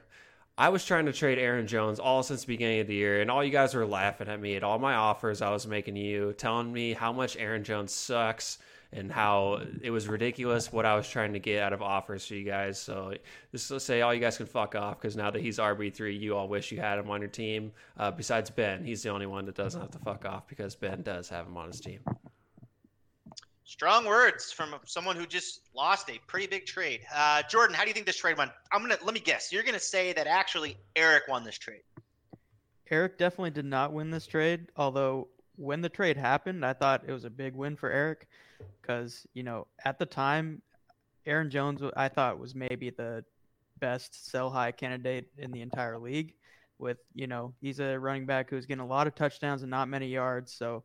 I was trying to trade Aaron Jones all since the beginning of the year, and all you guys were laughing at me at all my offers I was making you, telling me how much Aaron Jones sucks and how it was ridiculous what I was trying to get out of offers for you guys. So just to say, all you guys can fuck off because now that he's RB three, you all wish you had him on your team. Uh, besides Ben, he's the only one that doesn't have to fuck off because Ben does have him on his team. Strong words from someone who just lost a pretty big trade. Uh, Jordan, how do you think this trade went? I'm gonna let me guess. You're gonna say that actually Eric won this trade. Eric definitely did not win this trade. Although when the trade happened, I thought it was a big win for Eric because you know at the time, Aaron Jones I thought was maybe the best sell high candidate in the entire league. With you know he's a running back who's getting a lot of touchdowns and not many yards, so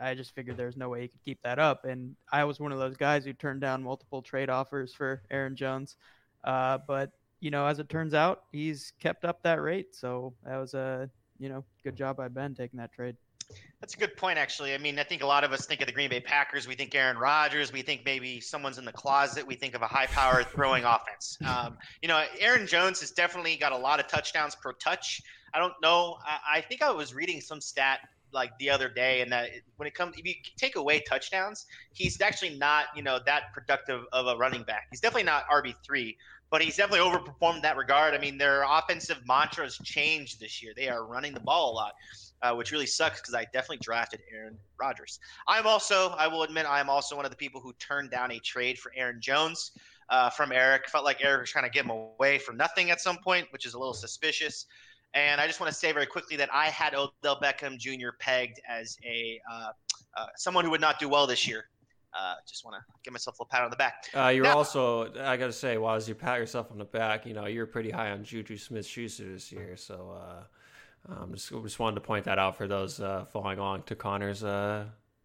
I just figured there's no way he could keep that up. And I was one of those guys who turned down multiple trade offers for Aaron Jones. Uh, but you know, as it turns out, he's kept up that rate. So that was a you know good job by Ben taking that trade. That's a good point, actually. I mean, I think a lot of us think of the Green Bay Packers. We think Aaron Rodgers. We think maybe someone's in the closet. We think of a high-powered throwing offense. Um, you know, Aaron Jones has definitely got a lot of touchdowns per touch. I don't know. I, I think I was reading some stat like the other day, and that when it comes, if you take away touchdowns, he's actually not you know that productive of a running back. He's definitely not RB three, but he's definitely overperformed in that regard. I mean, their offensive mantras changed this year. They are running the ball a lot. Uh, which really sucks because I definitely drafted Aaron Rodgers. I'm also, I will admit, I am also one of the people who turned down a trade for Aaron Jones uh, from Eric. Felt like Eric was trying to get him away for nothing at some point, which is a little suspicious. And I just want to say very quickly that I had Odell Beckham Jr. pegged as a uh, uh, someone who would not do well this year. Uh, just want to give myself a little pat on the back. Uh, you're now, also, I got to say, while as you pat yourself on the back, you know, you're pretty high on Juju Smith Schuster this year. So uh, um, just, just wanted to point that out for those uh, following along to Connor's uh,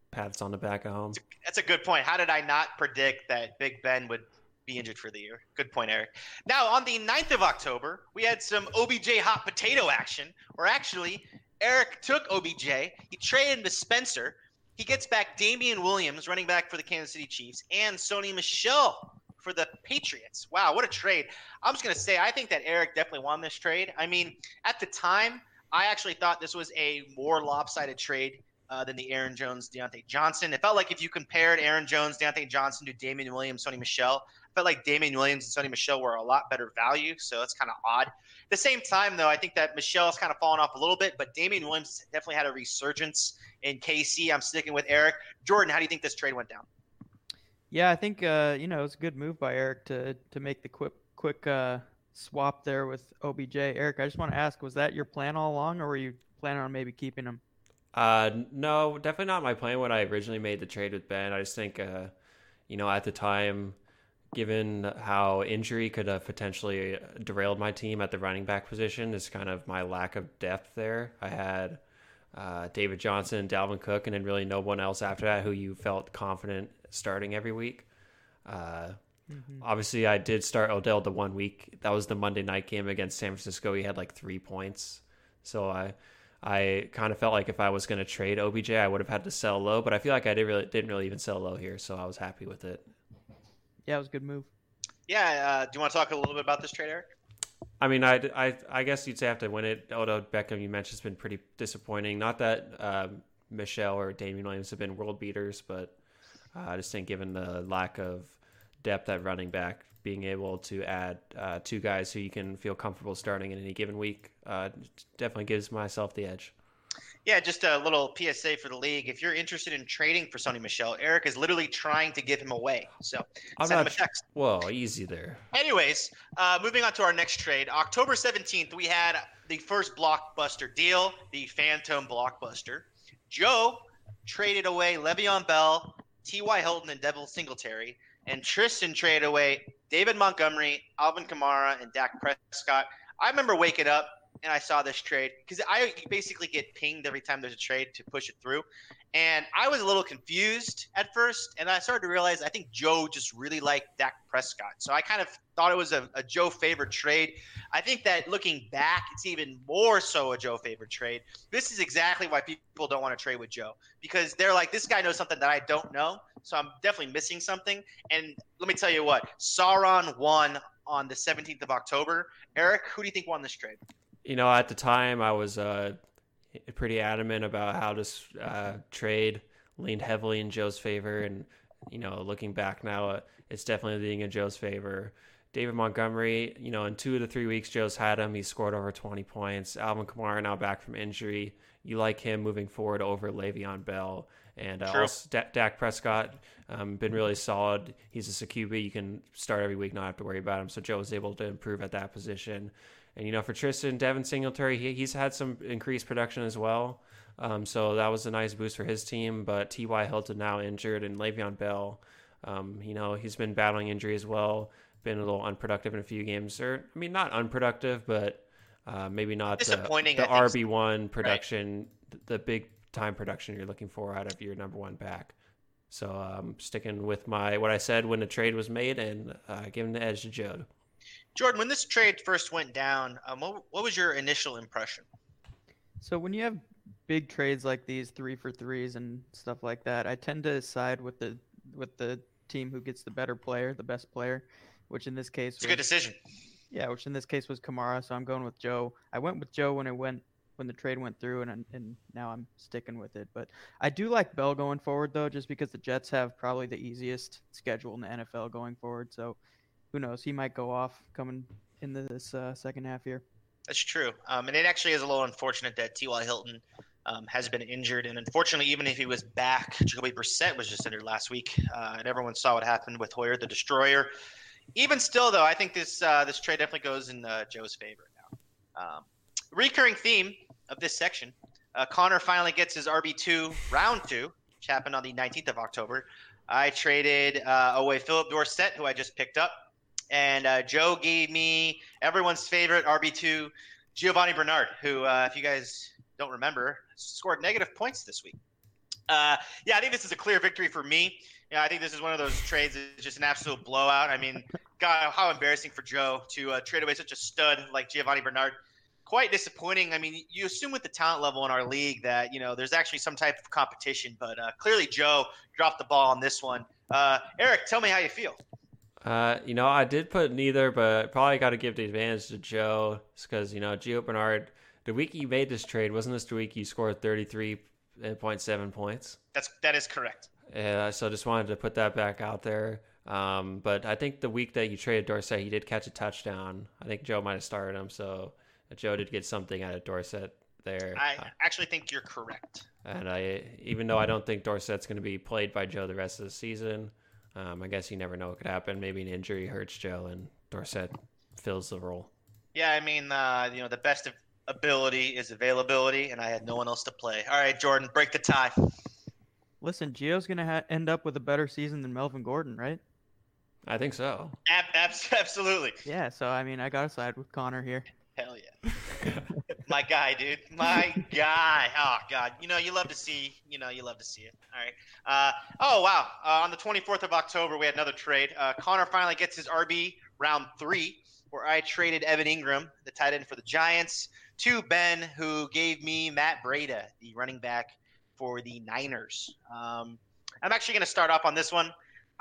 pats on the back at home. That's a good point. How did I not predict that Big Ben would be injured for the year. Good point, Eric. Now, on the 9th of October, we had some OBJ hot potato action, where actually Eric took OBJ, he traded to Spencer. He gets back Damien Williams, running back for the Kansas City Chiefs, and Sony Michel for the Patriots. Wow, what a trade. I'm just going to say, I think that Eric definitely won this trade. I mean, at the time, I actually thought this was a more lopsided trade uh, than the Aaron Jones, Diontae Johnson. It felt like if you compared Aaron Jones, Diontae Johnson to Damien Williams, Sony Michel, felt like Damien Williams and Sony Michel were a lot better value, so it's kind of odd. At the same time, though, I think that Michel's kind of fallen off a little bit, but Damien Williams definitely had a resurgence in KC. I'm sticking with Eric. Jordan, how do you think this trade went down? Yeah, I think uh, you know it's a good move by Eric to to make the quick quick uh, swap there with OBJ. Eric, I just want to ask, was that your plan all along, or were you planning on maybe keeping him? Uh, no, definitely not my plan when I originally made the trade with Ben. I just think, uh, you know, at the time given how injury could have potentially derailed my team at the running back position is kind of my lack of depth there. I had uh, David Johnson, Dalvin Cook, and then really no one else after that who you felt confident starting every week. Uh, mm-hmm. Obviously, I did start Odell the one week. That was the Monday night game against San Francisco. He had like three points, so I. I kind of felt like if I was going to trade OBJ, I would have had to sell low, but I feel like I didn't really, didn't really even sell low here, so I was happy with it yeah, it was a good move. Yeah. Uh, do you want to talk a little bit about this trade, Eric? I mean, I, I, I guess you'd say have to win it. Although Beckham, you mentioned, has been pretty disappointing. Not that um, Michel or Damien Williams have been world beaters, but uh, I just think given the lack of depth at running back, being able to add uh, two guys who you can feel comfortable starting in any given week uh, definitely gives myself the edge. Yeah, just a little PSA for the league. If you're interested in trading for Sony Michel, Eric is literally trying to give him away. So I'm send not, him a text. Well, easy there. Anyways, uh, moving on to our next trade. October 17th, we had the first blockbuster deal, the Phantom Blockbuster. Joe traded away Le'Veon Bell, T.Y. Hilton, and Devin Singletary. And Tristan traded away David Montgomery, Alvin Kamara, and Dak Prescott. I remember waking up and I saw this trade because I basically get pinged every time there's a trade to push it through. And I was a little confused at first, and I started to realize I think Joe just really liked Dak Prescott. So I kind of thought it was a, a Joe favorite trade. I think that looking back, it's even more so a Joe favorite trade. This is exactly why people don't want to trade with Joe because they're like, this guy knows something that I don't know. So I'm definitely missing something. And let me tell you what, Sauron won on the 17th of October. Eric, who do you think won this trade? You know, at the time I was uh, pretty adamant about how this uh, trade leaned heavily in Joe's favor, and you know, looking back now, uh, it's definitely leaning in Joe's favor. David Montgomery, you know, in two of the three weeks Joe's had him, he scored over 20 points. Alvin Kamara now back from injury. You like him moving forward over Le'Veon Bell. And uh, also D- Dak Prescott, um, been really solid. He's a QB. You can start every week, not have to worry about him. So Joe was able to improve at that position. And, you know, for Tristan, Devin Singletary, he, he's had some increased production as well. Um, so that was a nice boost for his team. But T.Y. Hilton now injured and Le'Veon Bell, um, you know, he's been battling injury as well been a little unproductive in a few games. Or I mean, not unproductive, but uh, maybe not disappointing. The, the RB one production, right. the big time production you're looking for out of your number one back. So I'm um, sticking with my what I said when the trade was made and uh, giving the edge to Joe. Jordan, when this trade first went down, um, what, what was your initial impression? So when you have big trades like these, three for threes and stuff like that, I tend to side with the with the team who gets the better player, the best player which in this case it's was, a good decision. Yeah, which in this case was Kamara. So I'm going with Joe. I went with Joe when it went when the trade went through, and and now I'm sticking with it. But I do like Bell going forward though, just because the Jets have probably the easiest schedule in the NFL going forward. So who knows? He might go off coming in this uh, second half here. That's true. Um, and it actually is a little unfortunate that T.Y. Hilton um, has been injured. And unfortunately, even if he was back, Jacoby Brissett was just injured last week. Uh, and everyone saw what happened with Hoyer, the destroyer even still, though, I think this uh, this trade definitely goes in uh, Joe's favor now. Um, recurring theme of this section: uh, Connor finally gets his RB two round two, which happened on the 19th of October. I traded uh, away Phillip Dorsett, who I just picked up, and uh, Joe gave me everyone's favorite RB two, Giovani Bernard, who, uh, if you guys don't remember, scored negative points this week. Uh, yeah, I think this is a clear victory for me. I think this is one of those trades that's just an absolute blowout. I mean, God, how embarrassing for Joe to uh, trade away such a stud like Giovani Bernard. Quite disappointing. I mean, you assume with the talent level in our league that you know there's actually some type of competition, but uh, clearly Joe dropped the ball on this one. Uh, Eric, tell me how you feel. Uh, you know, I did put neither, but probably got to give the advantage to Joe because you know Gio Bernard. The week you made this trade wasn't this the week you scored 33.7 points. That's that is correct. Yeah, so just wanted to put that back out there. Um, but I think the week that you traded Dorsett, he did catch a touchdown. I think Joe might have started him, so Joe did get something out of Dorsett there. I actually think you're correct. And I, even though I don't think Dorsett's going to be played by Joe the rest of the season, um, I guess you never know what could happen. Maybe an injury hurts Joe, and Dorsett fills the role. Yeah, I mean, uh, you know, the best of ability is availability, and I had no one else to play. All right, Jordan, break the tie. Listen, Gio's gonna ha- end up with a better season than Melvin Gordon, right? I think so. Ab- ab- absolutely. Yeah. So I mean, I gotta side with Connor here. Hell yeah. My guy, dude. My guy. Oh God. You know, you love to see. You know, you love to see it. All right. Uh, oh wow. Uh, on the 24th of October, we had another trade. Uh, Connor finally gets his RB round three, where I traded Evan Engram, the tight end for the Giants, to Ben, who gave me Matt Breida, the running back for the Niners. Um, I'm actually going to start off on this one.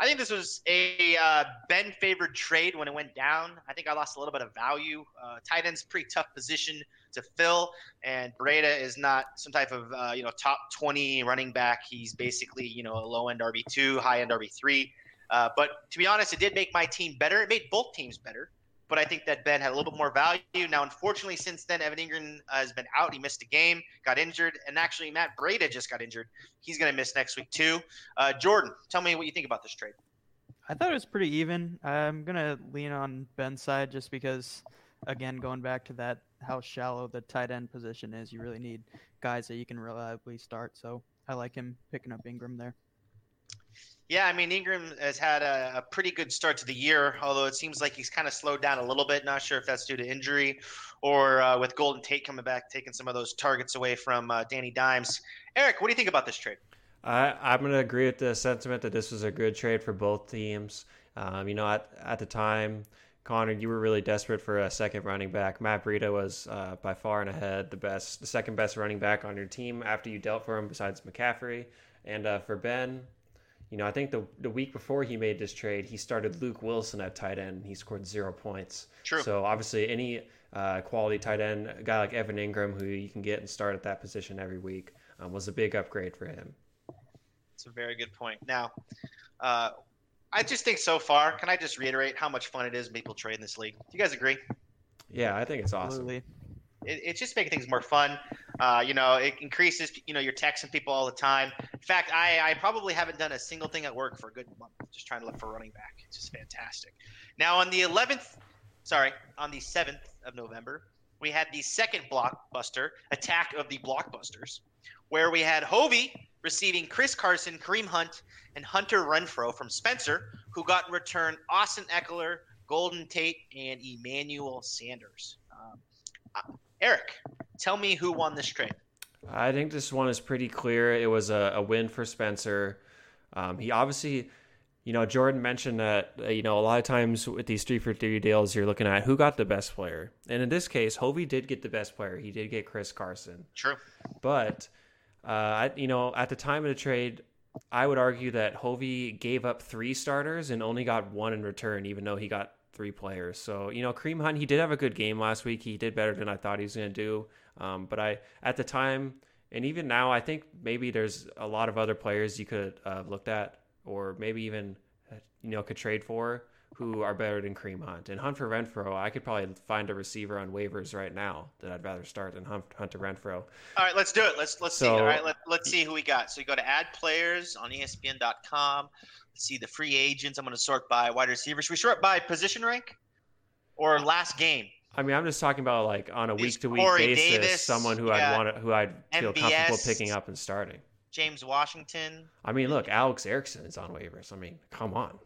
I think this was a uh, Ben favored trade when it went down. I think I lost a little bit of value. Uh, tight end's pretty tough position to fill, and Breida is not some type of uh, you know top 20 running back. He's basically you know a low end RB two, high end RB three. Uh, but to be honest, it did make my team better. It made both teams better but I think that Ben had a little bit more value. Now, unfortunately, since then, Evan Engram has been out. He missed a game, got injured, and actually, Matt Breida just got injured. He's going to miss next week, too. Uh, Jordan, tell me what you think about this trade. I thought it was pretty even. I'm going to lean on Ben's side just because, again, going back to that, how shallow the tight end position is, you really need guys that you can reliably start. So I like him picking up Engram there. Yeah, I mean Engram has had a, a, pretty good start to the year, although it seems like he's kind of slowed down a little bit. Not sure if that's due to injury or uh, with Golden Tate coming back, taking some of those targets away from uh, Danny Dimes. Eric, what do you think about this trade? I'm going to agree with the sentiment that this was a good trade for both teams. Um, you know, at, at the time, Connor, you were really desperate for a second running back. Matt Breida was uh, by far and ahead the best, the second best running back on your team after you dealt for him, besides McCaffrey. And uh, for Ben, you know, I think the the week before he made this trade, he started Luke Wilson at tight end. And He scored zero points. True. So obviously, any uh, quality tight end, a guy like Evan Engram, who you can get and start at that position every week, um, was a big upgrade for him. It's a very good point. Now, Uh, I just think so far. Can I just reiterate how much fun it is making people trade in this league? Do you guys agree? Yeah, I think it's awesome. Absolutely. It, it's just making things more fun. Uh, you know, it increases. You know, you're texting people all the time. In fact, I, I probably haven't done a single thing at work for a good month, just trying to look for running back. It's just fantastic. Now on the 11th, sorry, on the 7th of November, we had the second blockbuster attack of the blockbusters, where we had Hovey receiving Chris Carson, Kareem Hunt, and Hunter Renfrow from Spencer, who got in return Austin Ekeler, Golden Tate, and Emmanuel Sanders. Um, Eric, tell me who won this trade. I think this one is pretty clear. It was a, a win for Spencer. Um, he obviously, you know, Jordan mentioned that, uh, you know, a lot of times with these three for three deals, you're looking at who got the best player. And in this case, Hovey did get the best player. He did get Chris Carson. True. But, uh, I, you know, at the time of the trade, I would argue that Hovey gave up three starters and only got one in return, even though he got three players. So you know, Kareem Hunt, he did have a good game last week. He did better than I thought he was going to do. Um, but I, at the time, and even now, I think maybe there's a lot of other players you could uh, looked at, or maybe even you know could trade for who are better than Kareem Hunt. And Hunter Renfrow, I could probably find a receiver on waivers right now that I'd rather start than Hunt, Hunter Renfrow. All right, let's do it. Let's let's see. All right, let, let's see who we got. So you go to add players on ESPN.com. Let's see the free agents. I'm going to sort by wide receivers. Should we sort by position rank or last game? I mean, I'm just talking about like on a week to week basis, Davis, someone who yeah. I'd want to, who I'd feel comfortable picking up and starting. James Washington. I mean, look, Alex Erickson is on waivers. I mean, come on.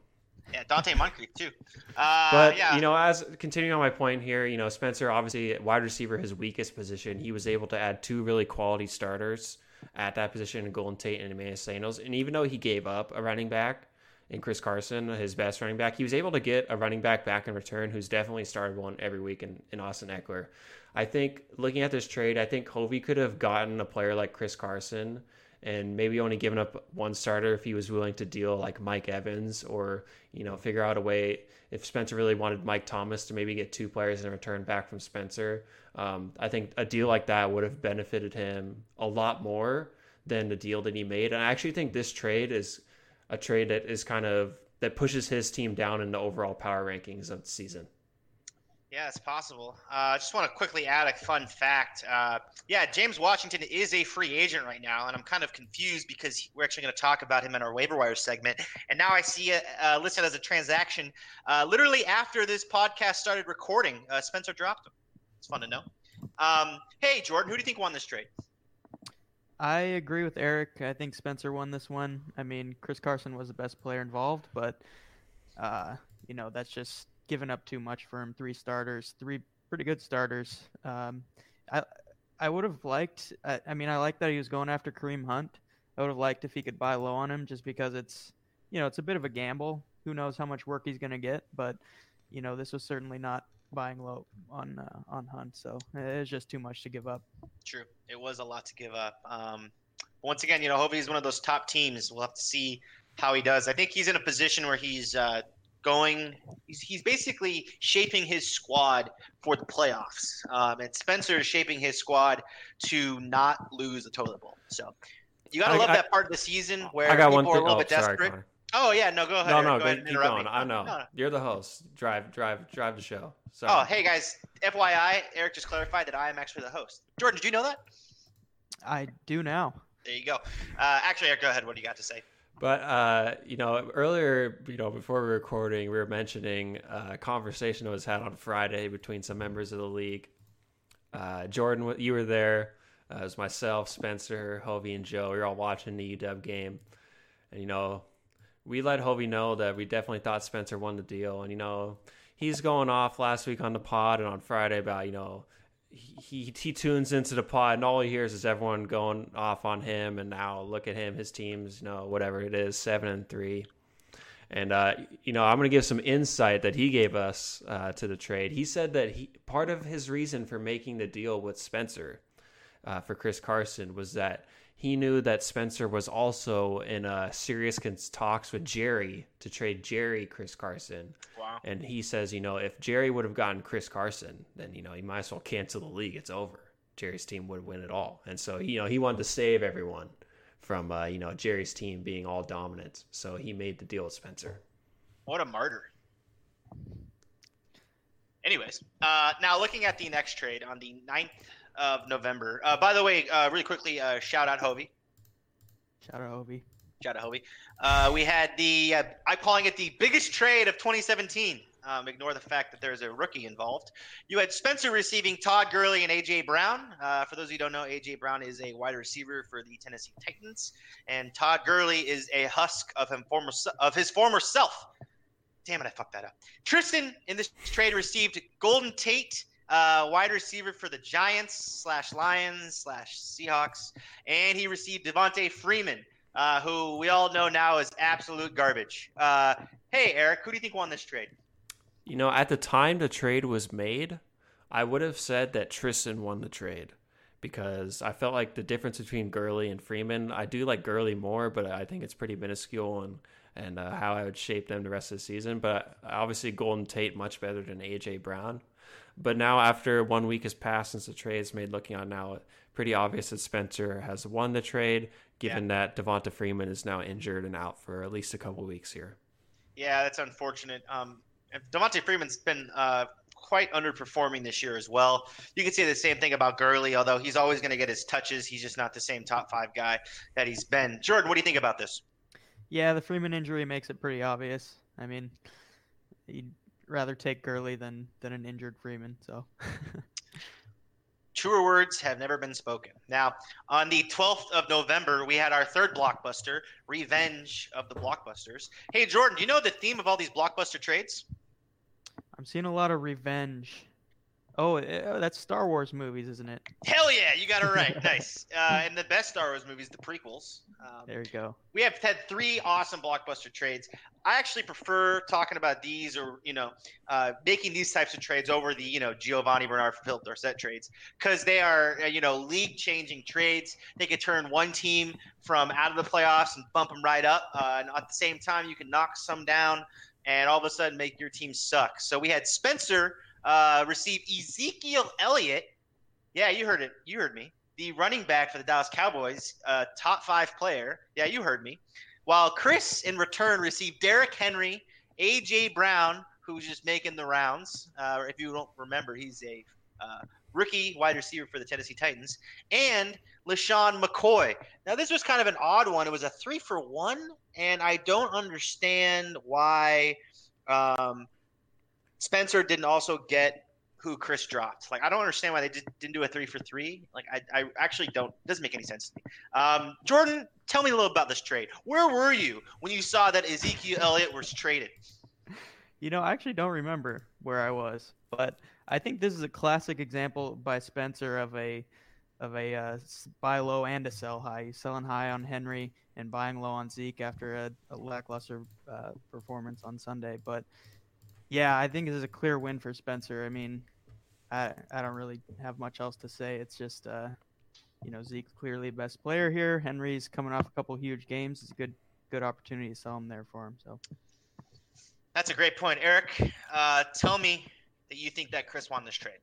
Yeah, Donte Moncrief too. Uh, But yeah, you know, as continuing on my point here, you know, Spencer obviously wide receiver his weakest position. He was able to add two really quality starters at that position Golden Tate and Emmanuel Sanders. And even though he gave up a running back in Chris Carson, his best running back, he was able to get a running back back in return who's definitely started one every week in, in Austin Ekeler. I think looking at this trade, I think Hovey could have gotten a player like Chris Carson and maybe only giving up one starter if he was willing to deal like Mike Evans or, you know, figure out a way if Spencer really wanted Mike Thomas to maybe get two players in return back from Spencer. Um, I think a deal like that would have benefited him a lot more than the deal that he made. And I actually think this trade is a trade that is kind of that pushes his team down in the overall power rankings of the season. Yeah, it's possible. Uh, I just want to quickly add a fun fact. Uh, yeah, James Washington is a free agent right now, and I'm kind of confused because we're actually going to talk about him in our waiver wire segment. And now I see it uh, listed as a transaction. Uh, literally after this podcast started recording, uh, Spencer dropped him. It's fun to know. Um, hey, Jordan, who do you think won this trade? I agree with Eric. I think Spencer won this one. I mean, Chris Carson was the best player involved, but uh, you know that's just giving up too much for him. Three starters, three pretty good starters. Um, I I would have liked. I, I mean, I like that he was going after Kareem Hunt. I would have liked if he could buy low on him, just because it's you know it's a bit of a gamble. Who knows how much work he's going to get? But you know, this was certainly not buying low on uh, on Hunt. So it's just too much to give up. True. It was a lot to give up. Um, once again, you know, Hovey is one of those top teams. We'll have to see how he does. I think he's in a position where he's uh, going. He's, he's basically shaping his squad for the playoffs, um, and Spencer is shaping his squad to not lose the toilet bowl. So you gotta I- love I- that part of the season where I got people one are a little Oh, bit sorry, desperate. Connor. Oh yeah, no, go ahead. No, no, go go, ahead keep going. me. I know. No, no. You're the host. Drive, drive, drive the show. So, Oh, hey guys. FYI, Eric just clarified that I am actually the host. Jordan, did you know that? I do now. There you go. Uh, actually, Eric, go ahead. What do you got to say? But uh, you know, earlier, you know, before we were recording, we were mentioning a conversation that was had on Friday between some members of the league. Uh, Jordan, you were there. Uh, it was myself, Spencer, Hovey, and Joe. We were all watching the UW game, and you know, we let Hovey know that we definitely thought Spencer won the deal, and you know, he's going off last week on the pod and on Friday about you know he, he tunes into the pod and all he hears is everyone going off on him and now look at him his team's you know whatever it is seven and three. And uh, you know i'm going to give some insight that he gave us uh, to the trade. He said that he part of his reason for making the deal with spencer uh, for chris carson was that he knew that spencer was also in uh, serious talks with jerry to trade jerry chris carson Wow. and he says, you know, if Jerry would have gotten Chris Carson, then, you know, he might as well cancel the league. It's over. Jerry's team would win it all. And so, you know, he wanted to save everyone from uh, you know Jerry's team being all dominant. So he made the deal with Spencer. What a martyr. Anyways, uh, now looking at the next trade on the 9th of November. Uh, by the way, uh, really quickly, uh, shout out Hovey. Shout out Hovey. Shout out Hovey. Uh, we had the, uh, I'm calling it the biggest trade of 2017. Um, ignore the fact that there's a rookie involved. You had Spencer receiving Todd Gurley and AJ Brown. Uh, for those of you who don't know, AJ Brown is a wide receiver for the Tennessee Titans, and Todd Gurley is a husk of him former of his former self. Damn it, I fucked that up. Tristan in this trade received Golden Tate, uh, wide receiver for the Giants slash Lions slash Seahawks, and he received Devonta Freeman, uh, who we all know now is absolute garbage. Uh, hey, Eric, who do you think won this trade? You know, at the time the trade was made, I would have said that Tristan won the trade because I felt like the difference between Gurley and Freeman. I do like Gurley more, but I think it's pretty minuscule and and uh, how I would shape them the rest of the season. But obviously, Golden Tate much better than AJ Brown. But now, after one week has passed since the trade is made, looking on now, pretty obvious that Spencer has won the trade, given yeah. that Devonta Freeman is now injured and out for at least a couple weeks here. Yeah, that's unfortunate. Um, Devonta Freeman's been uh, quite underperforming this year as well. You can say the same thing about Gurley, although he's always going to get his touches. He's just not the same top five guy that he's been. Jordan, what do you think about this? Yeah, the Freeman injury makes it pretty obvious. I mean, you'd rather take Gurley than than an injured Freeman. So. Truer words have never been spoken. Now, on the 12th of November, we had our third blockbuster, Revenge of the Blockbusters. Hey, Jordan, do you know the theme of all these blockbuster trades? I'm seeing a lot of revenge. Oh, eh, that's Star Wars movies, isn't it? Hell yeah, you got it right. nice. Uh, and the best Star Wars movies, the prequels. Um, there you go. We have had three awesome blockbuster trades. I actually prefer talking about these, or you know, uh, making these types of trades over the you know Giovani Bernard Phil Dorsett trades because they are uh, you know league-changing trades. They could turn one team from out of the playoffs and bump them right up, uh, and at the same time, you can knock some down and all of a sudden make your team suck. So we had Spencer uh, receive Ezekiel Elliott. Yeah, you heard it. You heard me. The running back for the Dallas Cowboys, uh, top five player. Yeah, you heard me. While Chris, in return, received Derrick Henry, A.J. Brown, who's just making the rounds. Uh, if you don't remember, he's a uh, rookie wide receiver for the Tennessee Titans, and LeSean McCoy. Now, this was kind of an odd one. It was a three for one, and I don't understand why um, Spencer didn't also get who Chris dropped. Like, I don't understand why they did, not do a three for three. Like, I, I actually don't. doesn't make any sense to me. Um, Jordan, tell me a little about this trade. Where were you when you saw that Ezekiel Elliott was traded? You know, I actually don't remember where I was, but I think this is a classic example by Spencer of a of a uh, buy low and a sell high. He's selling high on Henry and buying low on Zeke after a, a lackluster uh, performance on Sunday. But yeah, I think this is a clear win for Spencer. I mean, I I don't really have much else to say. It's just uh, you know Zeke's clearly the best player here. Henry's coming off a couple huge games. It's a good good opportunity to sell him there for him. So that's a great point, Eric. Uh, tell me that you think that Chris won this trade.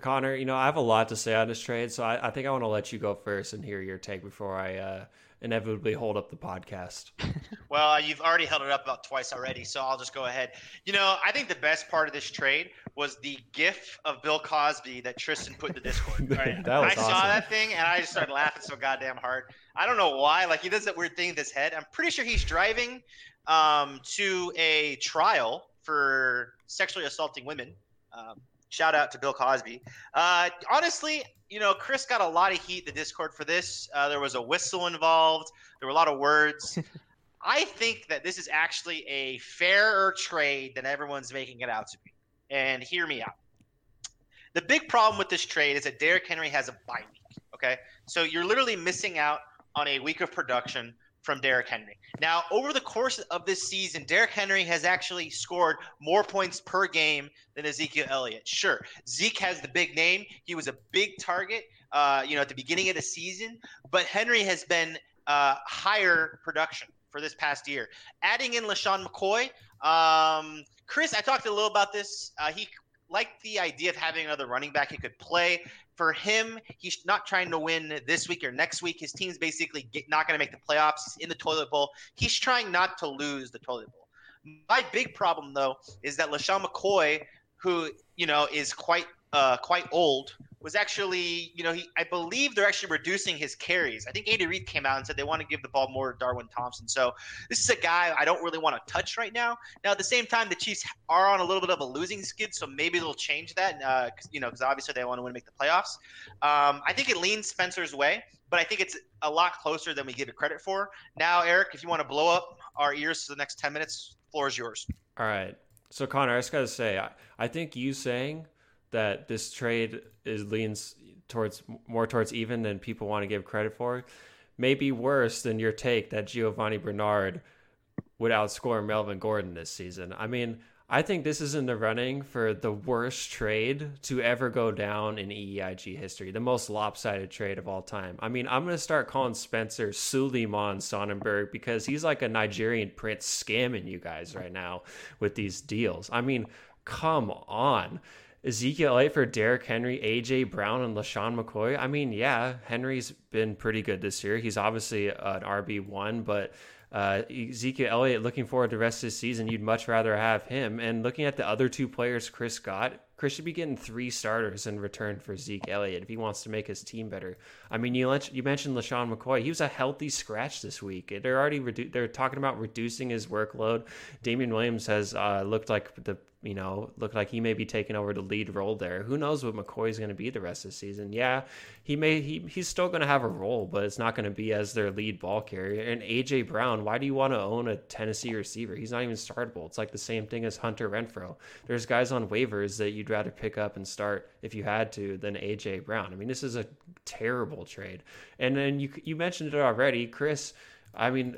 Connor, you know, I have a lot to say on this trade, so I, I think I want to let you go first and hear your take before I uh, inevitably hold up the podcast. well, you've already held it up about twice already, so I'll just go ahead. You know, I think the best part of this trade was the GIF of Bill Cosby that Tristan put in the Discord. Right? I awesome. saw that thing and I just started laughing so goddamn hard. I don't know why. Like he does that weird thing in his head. I'm pretty sure he's driving um, to a trial for sexually assaulting women. Um, shout out to Bill Cosby. Uh, honestly, you know, Chris got a lot of heat the Discord for this. Uh, there was a whistle involved. There were a lot of words. I think that this is actually a fairer trade than everyone's making it out to be. And hear me out. The big problem with this trade is that Derrick Henry has a bye week. Okay, so you're literally missing out on a week of production from Derrick Henry. Now, over the course of this season, Derrick Henry has actually scored more points per game than Ezekiel Elliott. Sure, Zeke has the big name. He was a big target, uh, you know, at the beginning of the season, but Henry has been uh, higher production for this past year. Adding in LeSean McCoy, um, Chris, I talked a little about this. Uh, he like the idea of having another running back he could play. For him, he's not trying to win this week or next week. His team's basically get, not going to make the playoffs in the toilet bowl. He's trying not to lose the toilet bowl. My big problem though is that LeSean McCoy, who you know is quite uh, quite old, was actually, you know, he I believe they're actually reducing his carries. I think Andy Reid came out and said they want to give the ball more to Darwin Thompson. So this is a guy I don't really want to touch right now. Now at the same time, the Chiefs are on a little bit of a losing skid, so maybe they'll change that. Uh, you know, because obviously they want to win, make the playoffs. Um, I think it leans Spencer's way, but I think it's a lot closer than we give it credit for. Now, Eric, if you want to blow up our ears for the next ten minutes, floor is yours. All right. So Connor, I just gotta say, I, I think you saying that this trade is leans towards more towards even than people want to give credit for may be worse than your take that Giovani Bernard would outscore Melvin Gordon this season. I mean, I think this is in the running for the worst trade to ever go down in EIG history, the most lopsided trade of all time. I mean, I'm going to start calling Spencer Suleiman Sonnenberg because he's like a Nigerian prince scamming you guys right now with these deals. I mean, come on. Ezekiel Elliott for Derrick Henry, AJ Brown, and LeSean McCoy. I mean, yeah, Henry's been pretty good this year. He's obviously an RB one, but uh, Ezekiel Elliott, looking forward to the rest of the season, you'd much rather have him. And looking at the other two players Chris got, Chris should be getting three starters in return for Zeke Elliott if he wants to make his team better. I mean, you you mentioned LeSean McCoy. He was a healthy scratch this week. They're already redu- they're talking about reducing his workload. Damien Williams has uh, looked like the you know, look like he may be taking over the lead role there. Who knows what McCoy's going to be the rest of the season? Yeah, he may he he's still going to have a role, but it's not going to be as their lead ball carrier. And AJ Brown, why do you want to own a Tennessee receiver? He's not even startable. It's like the same thing as Hunter Renfrow. There's guys on waivers that you'd rather pick up and start if you had to than AJ Brown. I mean, this is a terrible trade. And then you you mentioned it already, Chris. I mean,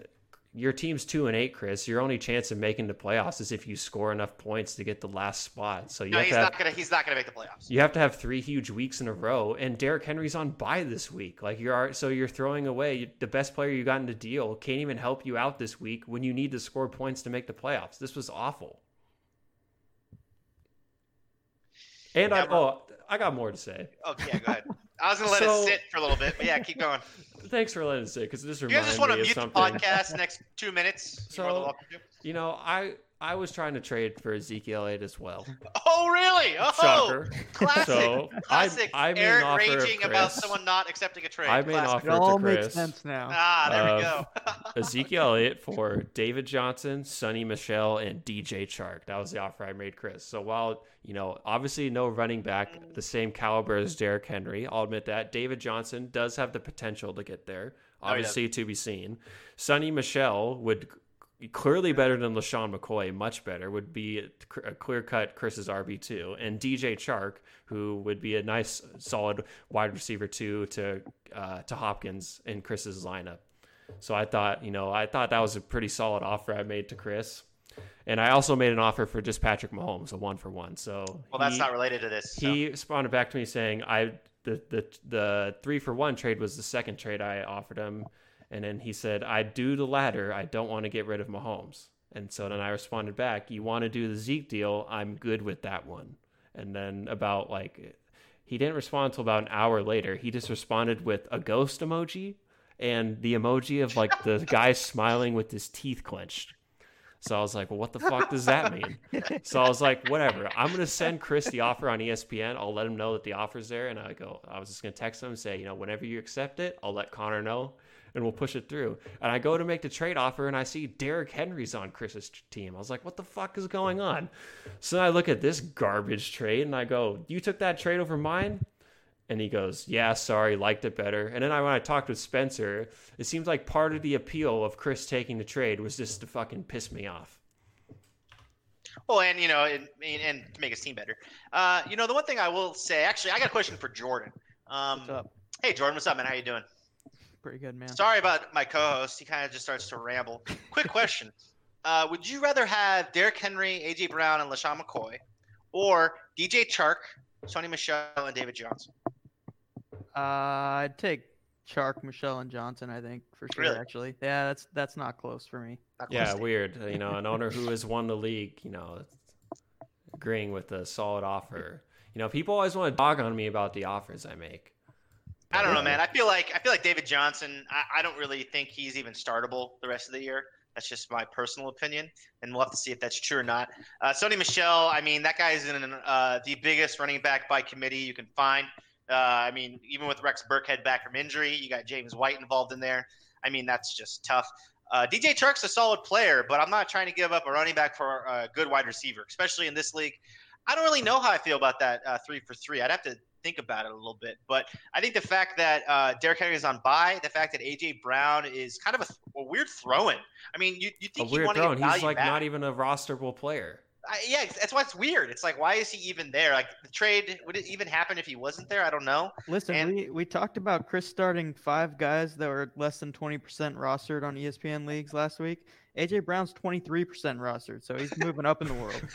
your team's two and eight, Chris. Your only chance of making the playoffs is if you score enough points to get the last spot. So you no, have he's to not gonna he's not gonna make the playoffs. you have to have three huge weeks in a row. And Derrick Henry's on bye this week. Like you're so you're throwing away the best player you got in the deal. Can't even help you out this week when you need to score points to make the playoffs. This was awful. And I oh I got more to say. Okay, go ahead. I was gonna let So- it sit for a little bit, but yeah, keep going. Thanks for letting it sit because this reminds me You guys just want to of mute the podcast next two minutes? You're more than So- You know, I I was trying to trade for Ezekiel Elliott as well. Oh, really? Oh, Shocker. classic. So classic. I, I made an offer raging about someone not accepting a trade. I made an Classic. offer It all to makes sense now. Ah, there we go. Ezekiel Elliott for David Johnson, Sony Michel, and DJ Chark. That was the offer I made Chris. So while you know, obviously no running back the same caliber as Derrick Henry, I'll admit that David Johnson does have the potential to get there. Oh, he does. Obviously to be seen. Sony Michel would clearly better than LeSean McCoy, much better, would be a clear cut Chris's RB2. And DJ Chark, who would be a nice, solid wide receiver two to uh, to Hopkins in Chris's lineup. So I thought, you know, I thought that was a pretty solid offer I made to Chris. And I also made an offer for just Patrick Mahomes, a one for one. So Well, that's he- not related to this. so. he responded back to me saying, "I the the the three for one trade was the second trade I offered him." And then he said, I do the latter. I don't want to get rid of Mahomes. And so then I responded back, You want to do the Zeke deal? I'm good with that one. And then about like, he didn't respond until about an hour later. He just responded with a ghost emoji and the emoji of like the guy smiling with his teeth clenched. So I was like, well, what the fuck does that mean? So I was like, whatever. I'm gonna send Chris the offer on ESPN. I'll let him know that the offer's there, and I go, I was just gonna text him and say, you know, whenever you accept it, I'll let Connor know, and we'll push it through. And I go to make the trade offer, and I see Derrick Henry's on Chris's team. I was like, what the fuck is going on? So I look at this garbage trade, and I go, you took that trade over mine? And he goes, Yeah, sorry, liked it better. And then I, when I talked with Spencer, it seems like part of the appeal of Chris taking the trade was just to fucking piss me off. Well, and you know, and, and to make his team better. Uh, you know, the one thing I will say, actually, I got a question for Jordan. Um, What's up? Hey, Jordan, what's up, man? How you doing? Pretty good, man. Sorry about my co-host. He kind of just starts to ramble. Quick question: uh, Would you rather have Derrick Henry, AJ Brown, and LeSean McCoy, or DJ Chark, Sony Michel, and David Johnson? Uh, I'd take Chark, Michel, and Johnson. I think for sure. Really? Actually, yeah, that's that's not close for me. Not Yeah, weird. You know, an owner who has won the league, you know, agreeing with a solid offer. You know, people always want to dog on me about the offers I make. I don't know, man. I feel like I feel like David Johnson. I, I don't really think he's even startable the rest of the year. That's just my personal opinion, and we'll have to see if that's true or not. Uh, Sony Michel, I mean, that guy is in uh, the biggest running back by committee you can find. Uh, I mean, even with Rex Burkhead back from injury, you got James White involved in there. I mean, that's just tough. Uh, DJ Chark's a solid player, but I'm not trying to give up a running back for a good wide receiver, especially in this league. I don't really know how I feel about that uh, three for three. I'd have to think about it a little bit. But I think the fact that uh, Derrick Henry is on bye, the fact that AJ Brown is kind of a, a weird throw-in. I mean, you you think a weird throw-in? He's like back. not even a rosterable player. I, yeah, that's why it's weird. It's like, why is he even there? Like the trade would it even happen if he wasn't there? I don't know. Listen, and, we we talked about Chris starting five guys that were less than twenty percent rostered on ESPN leagues last week. AJ Brown's twenty three percent rostered, so he's moving up in the world.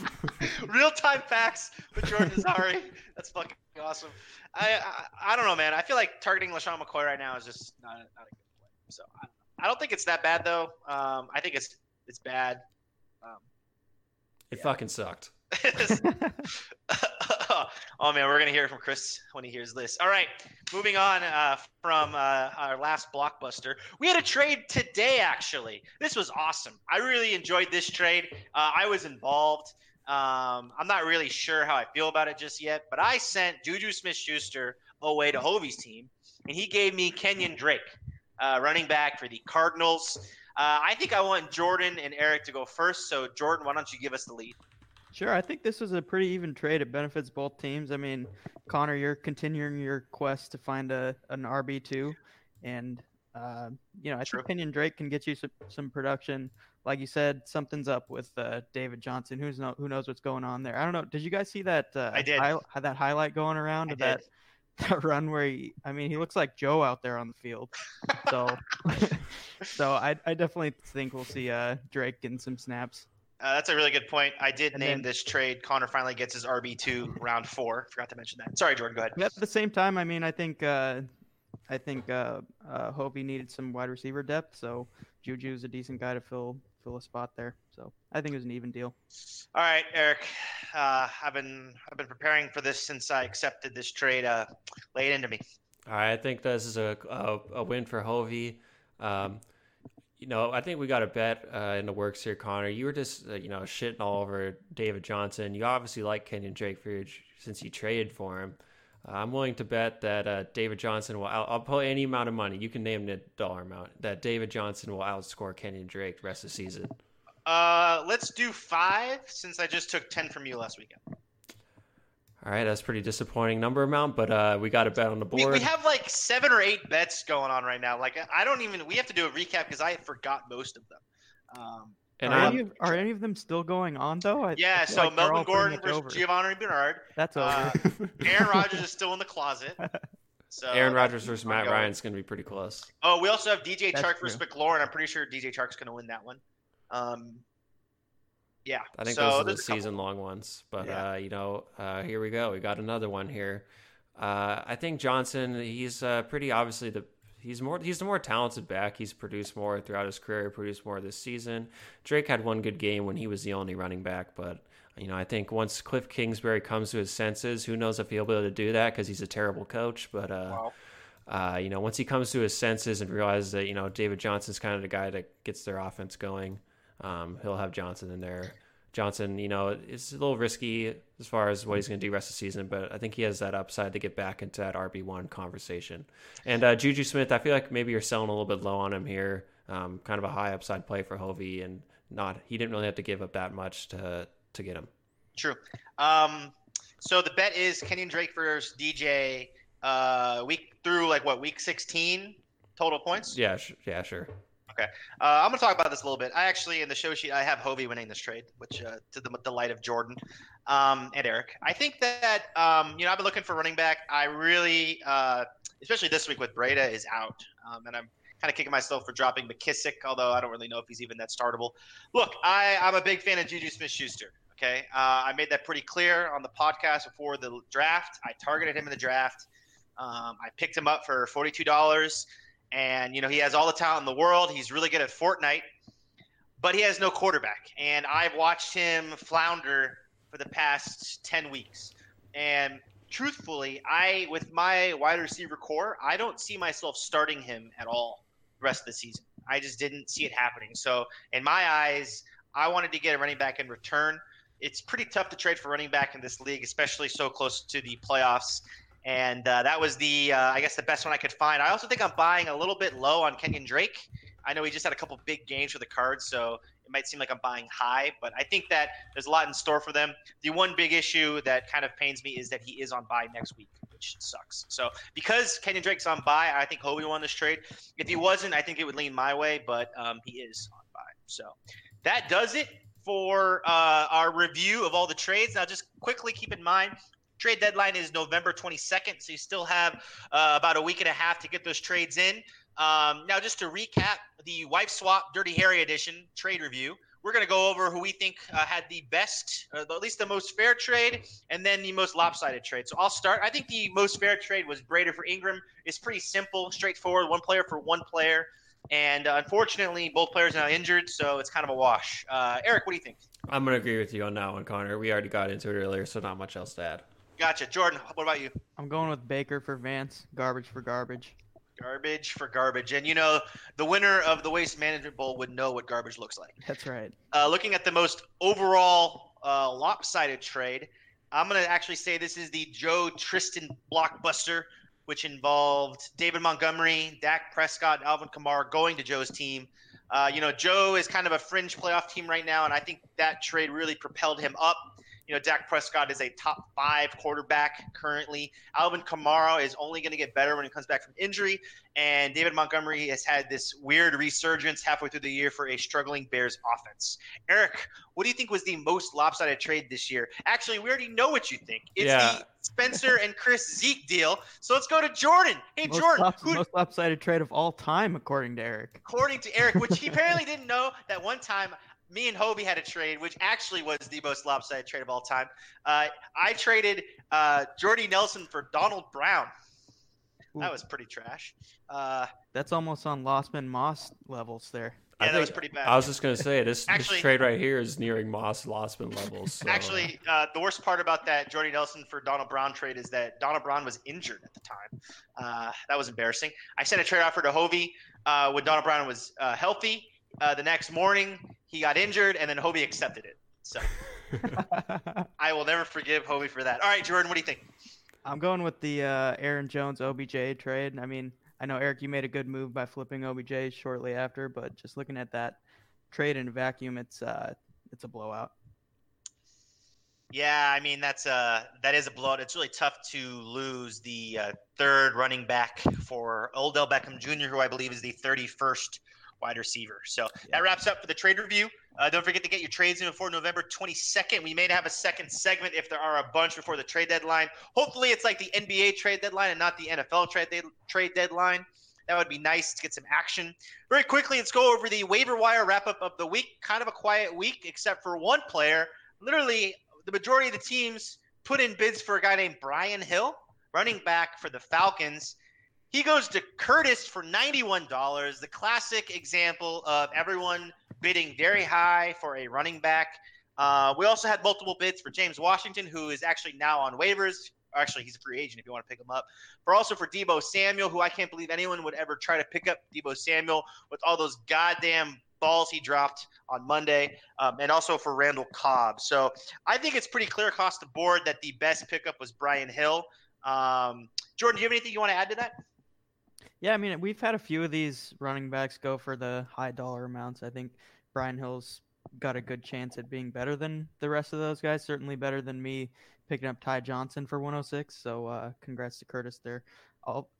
Real time facts with Jordan Azari. That's fucking awesome. I, I, I don't know, man. I feel like targeting LeSean McCoy right now is just not, not a good play. So I, I don't think it's that bad though. Um, I think it's it's bad. Um, it yeah. fucking sucked. oh man, we're gonna hear from Chris when he hears this. All right, moving on uh, from uh, our last blockbuster, we had a trade today. Actually, this was awesome. I really enjoyed this trade. Uh, I was involved. Um, I'm not really sure how I feel about it just yet, but I sent Juju Smith-Schuster away to Hovey's team, and he gave me Kenyan Drake, uh, running back for the Cardinals. Uh, I think I want Jordan and Eric to go first. So, Jordan, why don't you give us the lead? Sure. I think this was a pretty even trade. It benefits both teams. I mean, Connor, you're continuing your quest to find a an RB two, and uh, you know I True. think Kenyan Drake can get you some, some production. Like you said, something's up with uh, David Johnson. Who's no, who knows what's going on there? I don't know. Did you guys see that? Uh, I did. Hi- that highlight going around I of that that run where he, I mean, he looks like Joe out there on the field. So, so I, I definitely think we'll see uh, Drake getting some snaps. Uh, that's a really good point. I did and name then, this trade. Connor finally gets his RB two round four. Forgot to mention that. Sorry, Jordan. Go ahead. At the same time, I mean, I think uh, I think uh, uh, Hovey needed some wide receiver depth, so Juju Juju's a decent guy to fill fill a spot there. So I think it was an even deal. All right, Eric. Uh, I've been I've been preparing for this since I accepted this trade. Uh, lay it into me. All right, I think this is a a, a win for Hovey. Um, you know, I think we got a bet uh, in the works here, Connor. You were just, uh, you know, shitting all over David Johnson. You obviously like Kenyan Drake for your, since you traded for him. I'm willing to bet that uh, David Johnson will. I'll, I'll, put any amount of money. You can name the dollar amount that David Johnson will outscore Kenyan Drake the rest of the season. Uh, let's do five since I just took ten from you last weekend. All right, that's pretty disappointing number amount, but uh, we got a bet on the board. We, we, have like seven or eight bets going on right now. Like I don't even. We have to do a recap because I forgot most of them. Um, and are any, of, are any, of, them still going on though? I, yeah. I so like Melvin Gordon versus over. Giovani Bernard. That's over. Uh, Aaron Rodgers is still in the closet. So Aaron Rodgers versus Matt Ryan is going to be pretty close. Oh, we also have DJ Chark versus McLaurin. I'm pretty sure DJ Chark's going to win that one. Um, yeah. I think so those are the season long ones. But yeah. uh, you know, uh, here we go. We got another one here. Uh, I think Johnson. He's uh, pretty obviously the. He's more. He's the more talented back. He's produced more throughout his career. Produced more this season. Drake had one good game when he was the only running back, but you know, I think once Cliff Kingsbury comes to his senses, who knows if he'll be able to do that because he's a terrible coach. But uh, wow. uh, you know, once he comes to his senses and realizes that you know David Johnson's kind of the guy that gets their offense going, um, he'll have Johnson in there. Johnson, you know, it's a little risky as far as what he's going to do rest of the season, but I think he has that upside to get back into that RB one conversation. And uh, Juju Smith, I feel like maybe you're selling a little bit low on him here. Um, kind of a high upside play for Hovey, and not he didn't really have to give up that much to to get him. True. Um, so the bet is Kenyan Drake versus DJ uh, week through like what week 16 total points. Yeah, sh- yeah, sure. Okay, uh, I'm gonna talk about this a little bit. I actually, in the show sheet, I have Hovey winning this trade, which uh, to the delight of Jordan um, and Eric. I think that um, you know I've been looking for running back. I really, uh, especially this week with Breida is out, um, and I'm kind of kicking myself for dropping McKissic, although I don't really know if he's even that startable. Look, I, I'm a big fan of Juju Smith-Schuster. Okay, uh, I made that pretty clear on the podcast before the draft. I targeted him in the draft. Um, I picked him up for forty-two dollars. And, you know, he has all the talent in the world. He's really good at Fortnite. but he has no quarterback. And I've watched him flounder for the past 10 weeks. And truthfully, I with my wide receiver core, I don't see myself starting him at all the rest of the season. I just didn't see it happening. So in my eyes, I wanted to get a running back in return. It's pretty tough to trade for running back in this league, especially so close to the playoffs. And uh, that was the, uh, I guess, the best one I could find. I also think I'm buying a little bit low on Kenyan Drake. I know he just had a couple big games for the Cards, so it might seem like I'm buying high, but I think that there's a lot in store for them. The one big issue that kind of pains me is that he is on buy next week, which sucks. So because Kenyan Drake's on buy, I think Hovey won this trade. If he wasn't, I think it would lean my way, but um, he is on buy. So that does it for uh, our review of all the trades. Now, just quickly keep in mind Trade deadline is November 22nd, so you still have uh, about a week and a half to get those trades in. Um, now, just to recap the wife swap Dirty Harry edition trade review, we're going to go over who we think uh, had the best, uh, at least the most fair trade, and then the most lopsided trade. So I'll start. I think the most fair trade was Breida for Engram. It's pretty simple, straightforward. One player for one player. And uh, unfortunately, both players are now injured, so it's kind of a wash. Uh, Eric, what do you think? I'm going to agree with you on that one, Connor. We already got into it earlier, so not much else to add. Gotcha. Jordan, what about you? I'm going with Baker for Vance. Garbage for garbage. Garbage for garbage. And you know, the winner of the Waste Management Bowl would know what garbage looks like. That's right. Uh, looking at the most overall uh, lopsided trade, I'm going to actually say this is the Joe Tristan blockbuster, which involved David Montgomery, Dak Prescott, Alvin Kamara going to Joe's team. Uh, you know, Joe is kind of a fringe playoff team right now, and I think that trade really propelled him up. You know, Dak Prescott is a top five quarterback currently. Alvin Kamara is only going to get better when he comes back from injury. And David Montgomery has had this weird resurgence halfway through the year for a struggling Bears offense. Eric, what do you think was the most lopsided trade this year? Actually, we already know what you think. It's yeah. the Spencer and Chris Zeke deal. So let's go to Jordan. Hey, most Jordan. Lop- who, most lopsided trade of all time, according to Eric. According to Eric, which he apparently didn't know that one time me and Hovey had a trade, which actually was the most lopsided trade of all time. Uh, I traded uh, Jordy Nelson for Donald Brown. Ooh. That was pretty trash. Uh, That's almost on Losman Moss levels there. Yeah, that was pretty bad. I was just gonna say this, actually, this trade right here is nearing Moss Losman levels. So. Actually, uh, the worst part about that Jordy Nelson for Donald Brown trade is that Donald Brown was injured at the time. Uh, that was embarrassing. I sent a trade offer to Hovey uh, when Donald Brown was uh, healthy. Uh, the next morning, he got injured, and then Hovey accepted it. So I will never forgive Hovey for that. All right, Jordan, what do you think? I'm going with the uh, Aaron Jones OBJ trade. I mean, I know Eric, you made a good move by flipping OBJ shortly after, but just looking at that trade in a vacuum, it's uh, it's a blowout. Yeah, I mean that's a uh, that is a blowout. It's really tough to lose the uh, third running back for Odell Beckham Jr., who I believe is the 31st wide receiver. So yeah. that wraps up for the trade review. Uh, don't forget to get your trades in before November 22nd. We may have a second segment if there are a bunch before the trade deadline. Hopefully, it's like the NBA trade deadline and not the NFL trade de- trade deadline. That would be nice to get some action. Very quickly, let's go over the waiver wire wrap up of the week. Kind of a quiet week, except for one player. Literally, the majority of the teams put in bids for a guy named Brian Hill, running back for the Falcons. He goes to Curtis for $91, the classic example of everyone bidding very high for a running back. Uh, we also had multiple bids for James Washington, who is actually now on waivers. Actually, he's a free agent if you want to pick him up. For also for Deebo Samuel, who I can't believe anyone would ever try to pick up Deebo Samuel with all those goddamn balls he dropped on Monday, um, and also for Randall Cobb. So I think it's pretty clear across the board that the best pickup was Brian Hill. Um, Jordan, do you have anything you want to add to that? Yeah, I mean, we've had a few of these running backs go for the high dollar amounts. I think Brian Hill's got a good chance at being better than the rest of those guys. Certainly better than me picking up Ty Johnson for 106. So uh, congrats to Curtis there.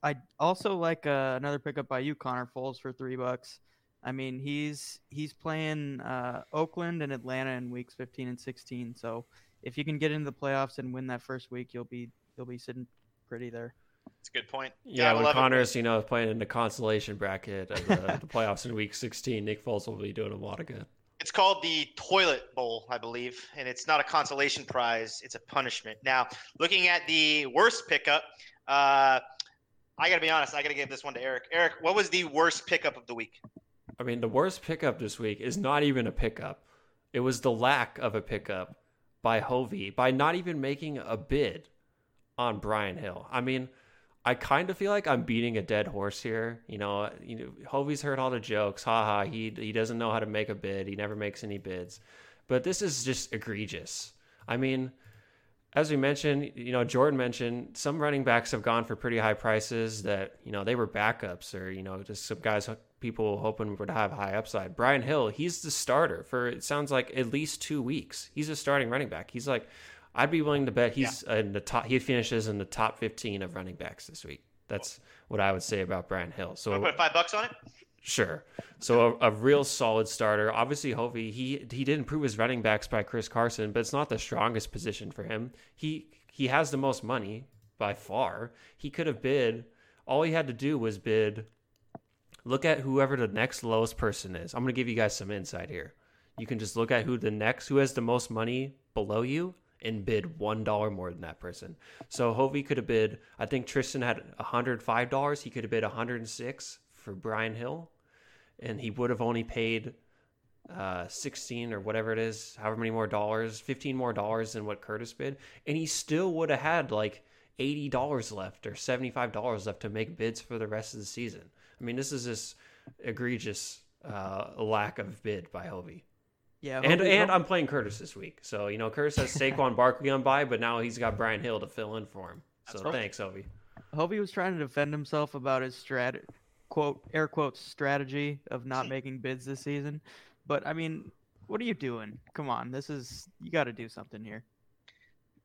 I also like uh, another pickup by you, Connor Foles, for three bucks. I mean, he's he's playing uh, Oakland and Atlanta in weeks 15 and 16. So if you can get into the playoffs and win that first week, you'll be you'll be sitting pretty there. It's a good point. Yeah, when Connor's, you know, playing in the consolation bracket of the, the, playoffs in week 16, Nick Foles will be doing a lot of good. It's called the Toilet Bowl, I believe, and it's not a consolation prize, it's a punishment. Now, looking at the worst pickup, uh, I got to be honest, I got to give this one to Eric. Eric, what was the worst pickup of the week? I mean, the worst pickup this week is not even a pickup. It was the lack of a pickup by Hovey by not even making a bid on Brian Hill. I mean, I kind of feel like I'm beating a dead horse here. You know, you know, Hovey's heard all the jokes. Haha, he he doesn't know how to make a bid. He never makes any bids. But this is just egregious. I mean, as we mentioned, you know, Jordan mentioned some running backs have gone for pretty high prices that, you know, they were backups or, you know, just some guys people hoping would have high upside. Brian Hill, he's the starter for it sounds like at least 2 weeks. He's a starting running back. He's like I'd be willing to bet he's yeah. in the top he finishes in the top 15 of running backs this week. That's what I would say about Brian Hill. So put 5 bucks on it? Sure. So a, a, real solid starter. Obviously, Hovey he he did improve his running backs by Chris Carson, but it's not the strongest position for him. He he has the most money by far. He could have bid. All he had to do was bid. Look at whoever the next lowest person is. I'm going to give you guys some insight here. You can just look at who the next who has the most money below you and bid one dollar more than that person. So Hovey could have bid. I think Tristan had 105 dollars. He could have bid 106 for Brian Hill, and he would have only paid uh, 16 or whatever it is, however many more dollars, 15 more dollars than what Curtis bid, and he still would have had like $80 left or $75 left to make bids for the rest of the season. I mean, this is this egregious uh, lack of bid by Hovey. Yeah, and and I'm playing Curtis this week, so you know Curtis has Saquon Barkley on by, but now he's got Brian Hill to fill in for him. So That's thanks, Hovey. Hovey was trying to defend himself about his strat quote air quotes strategy of not making bids this season. But I mean, what are you doing? Come on, this is you got to do something here.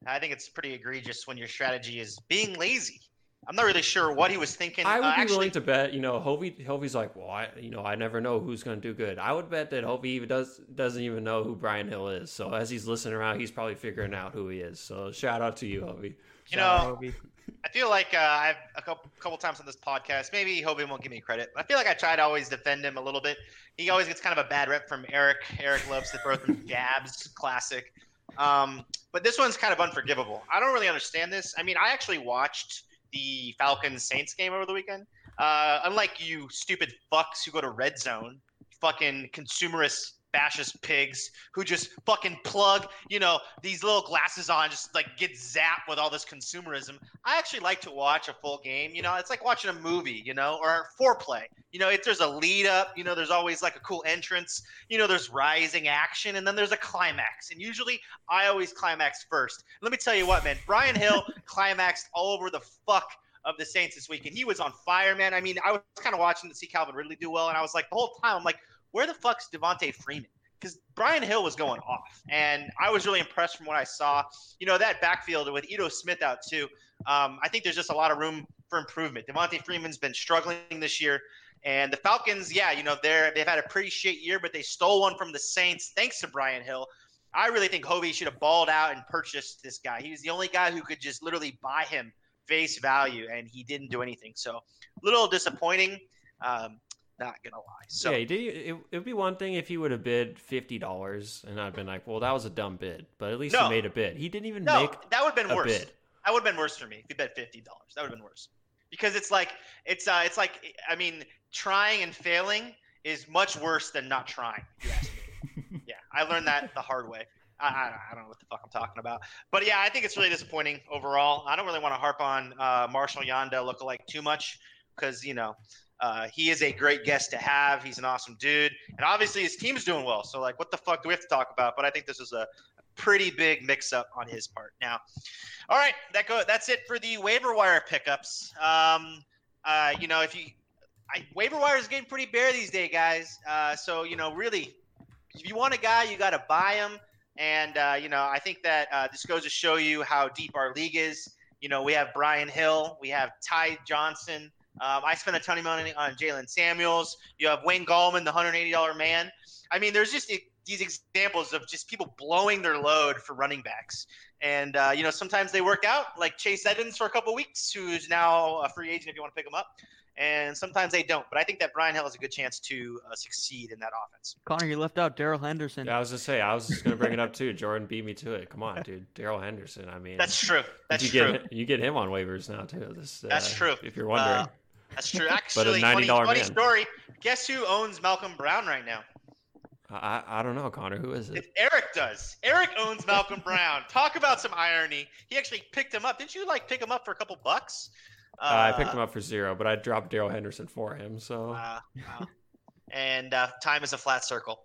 I think it's pretty egregious when your strategy is being lazy. I'm not really sure what he was thinking. I would uh, be actually, willing to bet, you know, Hovey Hovey's like, well, I, you know, I never know who's going to do good. I would bet that Hovey even does doesn't even know who Brian Hill is. So as he's listening around, he's probably figuring out who he is. So shout out to you, Hovey. You know, I feel like uh, I've a couple, couple times on this podcast. Maybe Hovey won't give me credit. I feel like I try to always defend him a little bit. He always gets kind of a bad rep from Eric. Eric loves to throw some jabs, classic. Um, but this one's kind of unforgivable. I don't really understand this. I mean, I actually watched the Falcons Saints game over the weekend. Uh, unlike you stupid fucks who go to red zone, fucking consumerist fascist pigs who just fucking plug, you know, these little glasses on, just like get zapped with all this consumerism. I actually like to watch a full game. You know, it's like watching a movie, you know, or foreplay. You know, if there's a lead up, you know, there's always like a cool entrance. You know, there's rising action, and then there's a climax. And usually, I always climax first. Let me tell you what, man, Brian Hill climaxed all over the fuck of the Saints this week, and he was on fire, man. I mean, I was kind of watching to see Calvin Ridley do well, and I was like, the whole time, I'm like, where the fuck's Devonta Freeman? Because Brian Hill was going off, and I was really impressed from what I saw. You know, that backfield with Ito Smith out too. Um, I think there's just a lot of room for improvement. Devonta Freeman's been struggling this year, and the Falcons, yeah, you know, they're they've had a pretty shit year, but they stole one from the Saints thanks to Brian Hill. I really think Hovey should have balled out and purchased this guy. He was the only guy who could just literally buy him face value, and he didn't do anything. So, a little disappointing. Um, not gonna lie. So yeah, did it, it would be one thing if he would have bid fifty dollars, and I'd been like, well, that was a dumb bid, but at least no, he made a bid. He didn't even no, make that would have been worse. Bid. That would have been worse for me if he bet fifty dollars. That would have been worse because it's like it's uh it's like I mean trying and failing is much worse than not trying. yeah, I learned that the hard way. I, I, don't know what the fuck I'm talking about. But yeah, I think it's really disappointing overall. I don't really want to harp on uh, Marshall Yanda look lookalike too much because, you know, uh, he is a great guest to have. He's an awesome dude, and obviously his team's doing well. So like, what the fuck do we have to talk about? But I think this is a pretty big mix-up on his part. Now, all right, that go. That's it for the waiver wire pickups. Um, uh, you know, if you, I, waiver wire is getting pretty bare these days, guys. Uh, so you know, really, if you want a guy, you got to buy him. And uh, you know, I think that uh, this goes to show you how deep our league is. You know, we have Brian Hill, we have Ty Johnson. Um, I spent a ton of money on Jaylen Samuels. You have Wayne Gallman, the $180 man. I mean, there's just these examples of just people blowing their load for running backs. And, uh, you know, sometimes they work out, like Chase Edmonds for a couple weeks, who's now a free agent if you want to pick him up and sometimes they don't. But I think that Brian Hill has a good chance to uh, succeed in that offense. Connor, you left out Darrell Henderson. Yeah, I was just say I was just going to bring it up too. Jordan beat me to it. Come on, dude, Darrell Henderson. I mean, that's true. That's you true. Get, you get him on waivers now too. This, uh, that's true. If you're wondering. Uh, That's true. Actually, but ninety funny, funny story. Guess who owns Malcolm Brown right now? I, I don't know, Connor. Who is it? It's Eric does. Eric owns Malcolm Brown. Talk about some irony. He actually picked him up. Didn't you like pick him up for a couple bucks? Uh, I picked him up for zero, but I dropped Darrell Henderson for him. So. Uh, wow. and uh, time is a flat circle.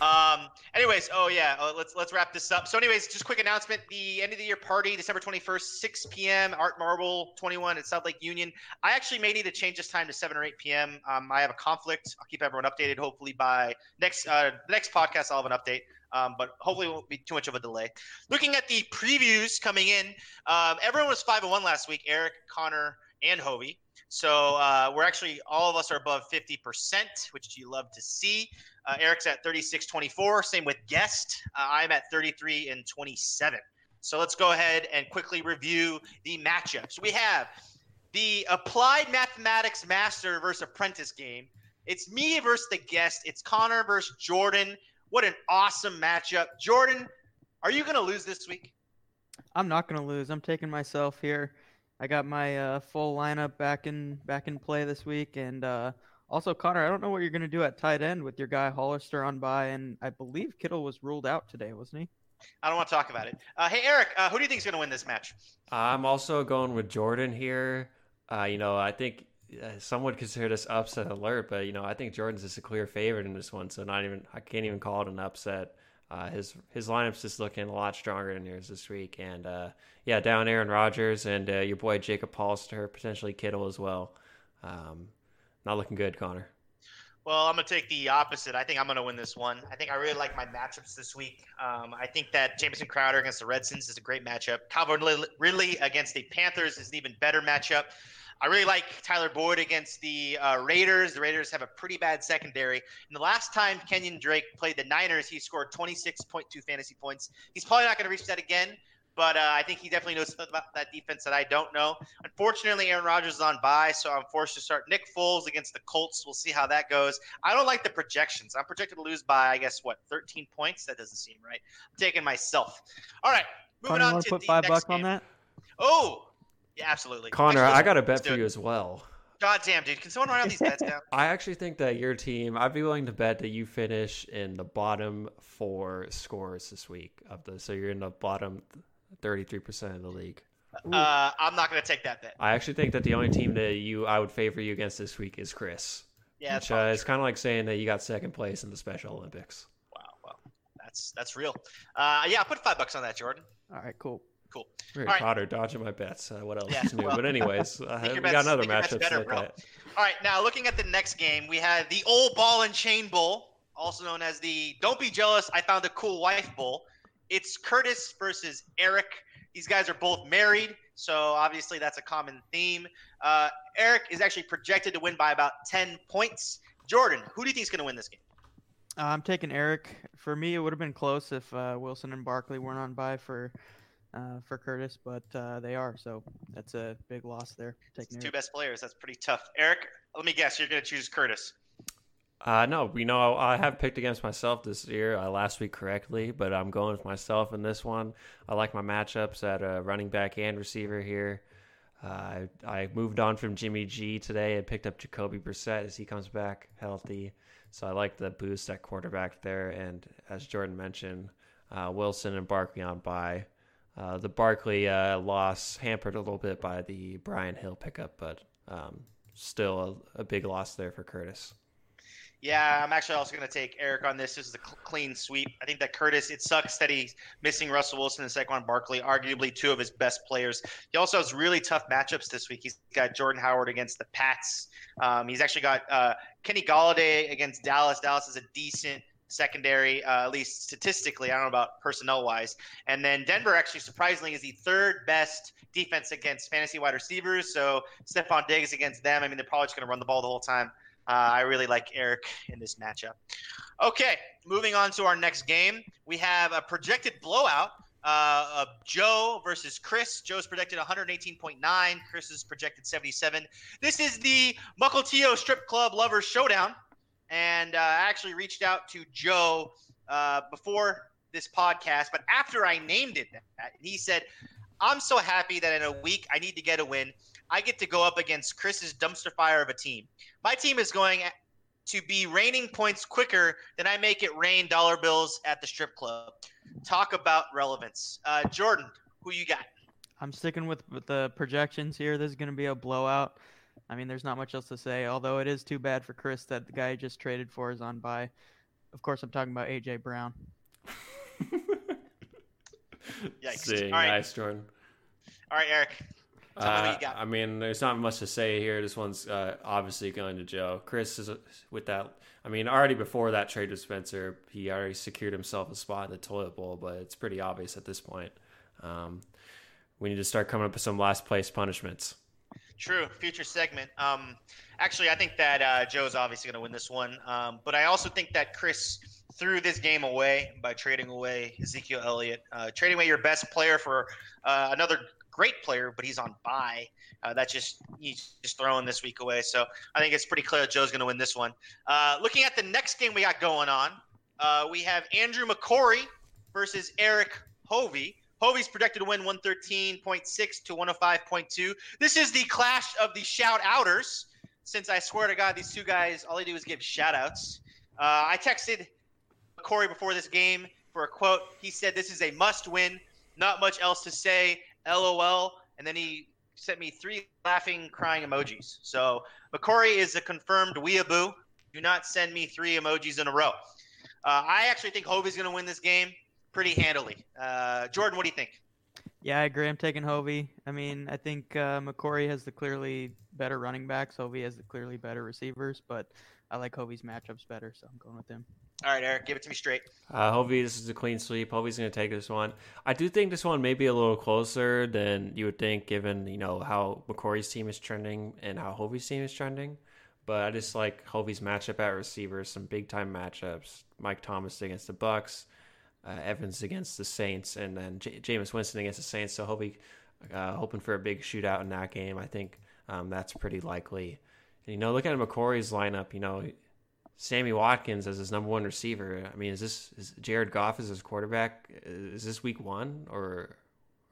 Um, anyways, oh yeah, uh, let's let's wrap this up. So, anyways, just quick announcement: the end of the year party, December twenty first, six p.m. Art Marble twenty one at South Lake Union. I actually may need to change this time to seven or eight p.m. Um, I have a conflict. I'll keep everyone updated. Hopefully by next uh, next podcast, I'll have an update. Um, but hopefully it won't be too much of a delay. Looking at the previews coming in, um, everyone was five and one last week. Eric, Connor, and Hovey. So uh, we're actually all of us are above 50%, which you love to see. Uh, Eric's at 36.24. Same with Guest. Uh, I'm at 33 and 27. So let's go ahead and quickly review the matchups. We have the Applied Mathematics Master versus Apprentice game. It's me versus the guest. It's Connor versus Jordan. What an awesome matchup. Jordan, are you going to lose this week? I'm not going to lose. I'm taking myself here. I got my uh, full lineup back in back in play this week, and uh, also Connor, I don't know what you're going to do at tight end with your guy Hollister on by, and I believe Kittle was ruled out today, wasn't he? I don't want to talk about it. Uh, hey Eric, uh, who do you think is going to win this match? I'm also going with Jordan here. Uh, you know, I think uh, some would consider this upset alert, but you know, I think Jordan's just a clear favorite in this one, so not even I can't even call it an upset. Uh, his his lineup's just looking a lot stronger than yours this week, and uh, yeah, down Aaron Rodgers and uh, your boy Jacob Hollister, potentially Kittle as well. Um, not looking good, Connor. Well, I'm to take the opposite. I think I'm to win this one. I think I really like my matchups this week. Um, I think that Jamison Crowder against the Redskins is a great matchup. Calvin Ridley against the Panthers is an even better matchup. I really like Tyler Boyd against the uh, Raiders. The Raiders have a pretty bad secondary. And the last time Kenyan Drake played the Niners, he scored 26.2 fantasy points. He's probably not going to reach that again, but uh, I think he definitely knows something about that defense that I don't know. Unfortunately, Aaron Rodgers is on bye, so I'm forced to start Nick Foles against the Colts. We'll see how that goes. I don't like the projections. I'm projected to lose by, I guess, what, 13 points? That doesn't seem right. I'm taking myself. All right, moving on to put the five next bucks game. on that. Oh, yeah, absolutely. Connor, Actually, I got a bet for you as well. God damn, dude. Can someone write all these bets down? I actually think that your team, I'd be willing to bet that you finish in the bottom four scores this week of the. So you're in the bottom 33% of the league. Uh, I'm not going to take that bet. I actually think that the only team that you I would favor you against this week is Chris. Yeah, that's which uh, probably is true. kind of like saying that you got second place in the Special Olympics. Wow, wow. That's that's real. Uh, yeah, I put five bucks on that, Jordan. All right, cool. Cool. Very All right. Potter dodging my bets. Uh, what else Yeah, is new? well, but anyways, uh, we your got another make your bets matchup better, to look bro. at. All right, now looking at the next game, we have the Old Ball and Chain Bowl, also known as the Don't Be Jealous, I Found a Cool Wife Bowl. It's Curtis versus Eric. These guys are both married, so obviously that's a common theme. Uh, Eric is actually projected to win by about 10 points. Jordan, who do you think is going to win this game? Uh, I'm taking Eric. For me, it would have been close if uh, Wilson and Barkley weren't on by for uh, for Curtis, but uh, they are. So that's a big loss there. It's Taking two best players. That's pretty tough. Eric, let me guess, you're going to choose Curtis. Uh, no, you know, I have picked against myself this year uh, last week correctly, but I'm going with myself in this one. I like my matchups at uh, running back and receiver here. Uh, I, I moved on from Jimmy G today and picked up Jacoby Brissett as he comes back healthy. So I like the boost at quarterback there. And as Jordan mentioned, uh, Wilson and Barkley on by. Uh, the Barkley uh, loss hampered a little bit by the Brian Hill pickup, but um, still a, a big loss there for Curtis. Yeah, I'm actually also going to take Eric on this. This is a cl- clean sweep. I think that Curtis, it sucks that he's missing Russell Wilson and Saquon Barkley, arguably two of his best players. He also has really tough matchups this week. He's got Jordan Howard against the Pats. Um, he's actually got uh, Kenny Golladay against Dallas. Dallas is a decent secondary, uh, at least statistically. I don't know about personnel wise. And then Denver, actually, surprisingly, is the third best defense against fantasy wide receivers. So Stefon Diggs against them. I mean, they're probably just going to run the ball the whole time. Uh, I really like Eric in this matchup. Okay, moving on to our next game. We have a projected blowout uh, of Joe versus Chris. Joe's projected 118.9. Chris is projected 77. This is the Mukilteo Strip Club Lovers Showdown. And uh, I actually reached out to Joe uh, before this podcast, but after I named it that, he said, I'm so happy that in a week I need to get a win. I get to go up against Chris's dumpster fire of a team. My team is going to be raining points quicker than I make it rain dollar bills at the strip club. Talk about relevance. Uh, Jordan, who you got? I'm sticking with, with the projections here. This is going to be a blowout. I mean, there's not much else to say. Although it is too bad for Chris that the guy he just traded for is on bye. Of course, I'm talking about AJ Brown. Yikes! See, All right. nice, Jordan. All right, Eric. Uh, I mean, there's not much to say here. This one's uh, obviously going to Joe. Chris is with that. I mean, already before that trade with Spencer, he already secured himself a spot in the toilet bowl, but it's pretty obvious at this point. Um, we need to start coming up with some last place punishments. True, future segment. Um, actually, I think that uh, Joe's obviously going to win this one, um, but I also think that Chris threw this game away by trading away Ezekiel Elliott, uh, trading away your best player for uh, another great player, but he's on bye. Uh, that's just he's just throwing this week away. So I think it's pretty clear Joe's going to win this one. Uh, looking at the next game we got going on, uh, we have Andrew McCory versus Eric Hovey. Hovey's projected to win 113.6 to 105.2. This is the clash of the shout outers. Since I swear to God, these two guys, all they do is give shout outs. Uh, I texted Corey before this game for a quote. He said, This is a must win. Not much else to say. LOL. And then he sent me three laughing, crying emojis. So McCory is a confirmed weeaboo. Do not send me three emojis in a row. Uh, I actually think Hovey's going to win this game pretty handily. Uh, Jordan, what do you think? Yeah, I agree. I'm taking Hovey. I mean, I think uh, McCory has the clearly better running backs. Hovey has the clearly better receivers, but I like Hovey's matchups better, so I'm going with him. All right, Erik, give it to me straight. Uh, Hovey, this is a clean sweep. Hovey's going to take this one. I do think this one may be a little closer than you would think, given you know how McCory's team is trending and how Hovey's team is trending. But I just like Hovey's matchup at receiver, some big time matchups. Mike Thomas against the Bucs, uh, Evans against the Saints, and then J- Jameis Winston against the Saints. So Hovey uh, hoping for a big shootout in that game. I think um, that's pretty likely. And, you know, look at McCory's lineup. You know, Sammy Watkins as his number one receiver. I mean, is this is Jared Goff as his quarterback? Is this week one or,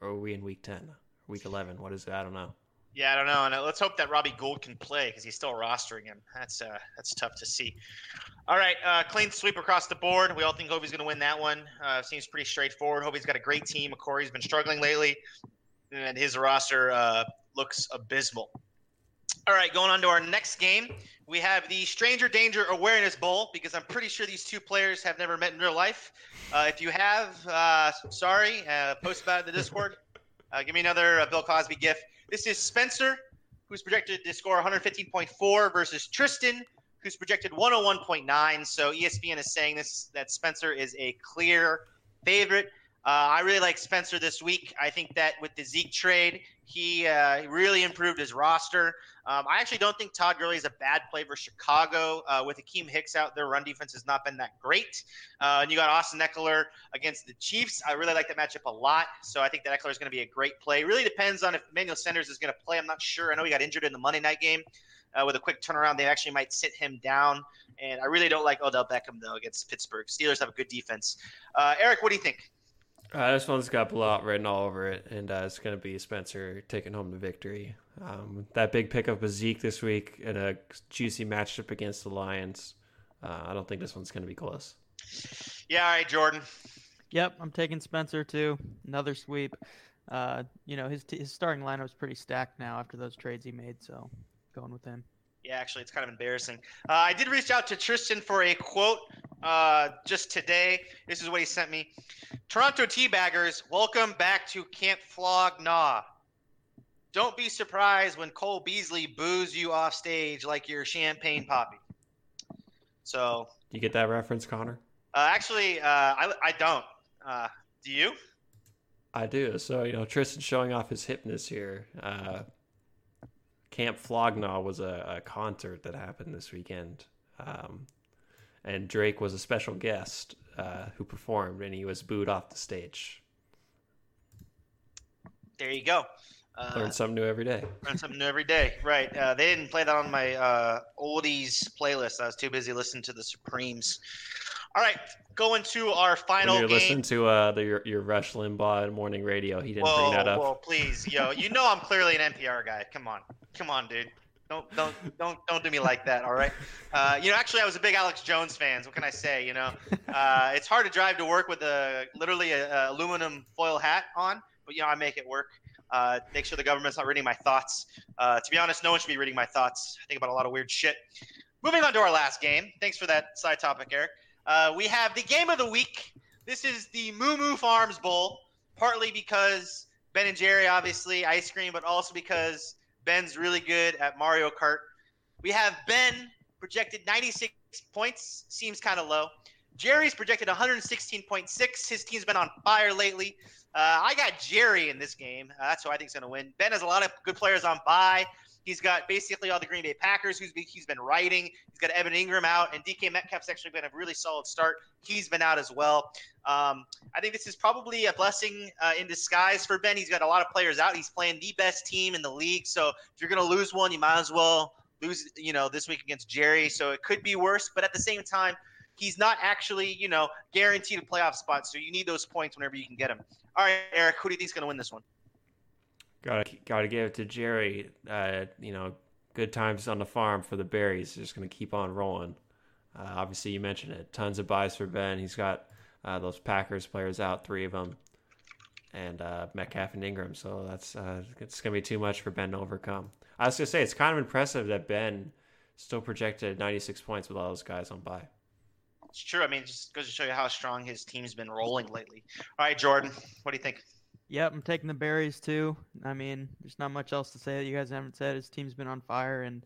or are we in week ten, week eleven? What is it? I don't know. Yeah, I don't know. And uh, let's hope that Robbie Gould can play because he's still rostering him. That's uh, that's tough to see. All right, uh, clean sweep across the board. We all think Hovey's going to win that one. Uh, seems pretty straightforward. Hovey's got a great team. McCory's been struggling lately, and his roster uh, looks abysmal. All right, going on to our next game. We have the Stranger Danger Awareness Bowl because I'm pretty sure these two players have never met in real life. Uh, if you have, uh, sorry, uh, post about it in the Discord. Uh, give me another uh, Bill Cosby gift. This is Spencer, who's projected to score 115.4 versus Tristan, who's projected 101.9. So ESPN is saying this that Spencer is a clear favorite. Uh, I really like Spencer this week. I think that with the Zeke trade, he uh, really improved his roster. Um, I actually don't think Todd Gurley is a bad play for Chicago. Uh, with Akiem Hicks out, their run defense has not been that great. Uh, and you got Austin Ekeler against the Chiefs. I really like that matchup a lot. So I think that Ekeler is going to be a great play. Really depends on if Emmanuel Sanders is going to play. I'm not sure. I know he got injured in the Monday night game. Uh, with a quick turnaround, they actually might sit him down. And I really don't like Odell Beckham though against Pittsburgh. Steelers have a good defense. Uh, Erik, what do you think? Uh, this one's got blowout written all over it, and uh, it's going to be Spencer taking home the victory. Um, that big pickup of Zeke this week in a juicy matchup against the Lions. Uh, I don't think this one's going to be close. Yeah, all right, Jordan. Yep, I'm taking Spencer too. Another sweep. Uh, you know, his, t- his starting lineup is pretty stacked now after those trades he made, so going with him. Yeah, actually, it's kind of embarrassing. Uh, I did reach out to Tristan for a quote uh, just today. This is what he sent me. Toronto Teabaggers, welcome back to Camp Flog Gnaw. Don't be surprised when Cole Beasley boos you off stage like your champagne poppy. So. You get that reference, Connor? Uh, actually, uh, I, I don't. Uh, do you? I do. So, you know, Tristan's showing off his hipness here. Camp Flog Gnaw was a, a, concert that happened this weekend. Um, and Drake was a special guest uh, who performed, and he was booed off the stage. There you go. Uh, learn something new every day. Learn something new every day. Right. Uh, they didn't play that on my uh, oldies playlist. I was too busy listening to the Supremes. All right, going to our final when you're game. listening to uh, the, your, your Rush Limbaugh morning radio, he didn't whoa, bring that up. whoa, please, yo, you know I'm clearly an NPR guy. Come on, come on, dude. Don't don't don't don't do me like that. All right. Uh, you know, actually, I was a big Alex Jones fan. What can I say? You know, uh, it's hard to drive to work with a literally a, a aluminum foil hat on, but you know, I make it work. Uh, make sure the government's not reading my thoughts. Uh, to be honest, no one should be reading my thoughts. I think about a lot of weird shit. Moving on to our last game. Thanks for that side topic, Erik. Uh, we have the game of the week. This is the Moo Moo Farms Bowl, partly because Ben and Jerry, obviously, ice cream, but also because Ben's really good at Mario Kart. We have Ben projected 96 points, seems kind of low. Jerry's projected 116.6. His team's been on fire lately. Uh, I got Jerry in this game. Uh, that's who I think is going to win. Ben has a lot of good players on bye. He's got basically all the Green Bay Packers who's been, he's been riding. He's got Evan Engram out, and DK Metcalf's actually been a really solid start. He's been out as well. Um, I think this is probably a blessing uh, in disguise for Ben. He's got a lot of players out. He's playing the best team in the league. So if you're going to lose one, you might as well lose, you know, this week against Jerry. So it could be worse, but at the same time, he's not actually, you know, guaranteed a playoff spot. So you need those points whenever you can get them. All right, Erik, who do you think is going to win this one? Gotta gotta give it to Jerry. Uh, you know, good times on the farm for the berries. Just gonna keep on rolling. Uh, obviously, you mentioned it. Tons of byes for Ben. He's got uh, those Packers players out, three of them, and uh, Metcalf and Engram. So that's uh, it's gonna be too much for Ben to overcome. I was gonna say it's kind of impressive that Ben still projected 96 points with all those guys on bye. It's true. I mean, just goes to show you how strong his team's been rolling lately. All right, Jordan, what do you think? Yep, I'm taking the berries too. I mean, there's not much else to say that you guys haven't said. His team's been on fire, and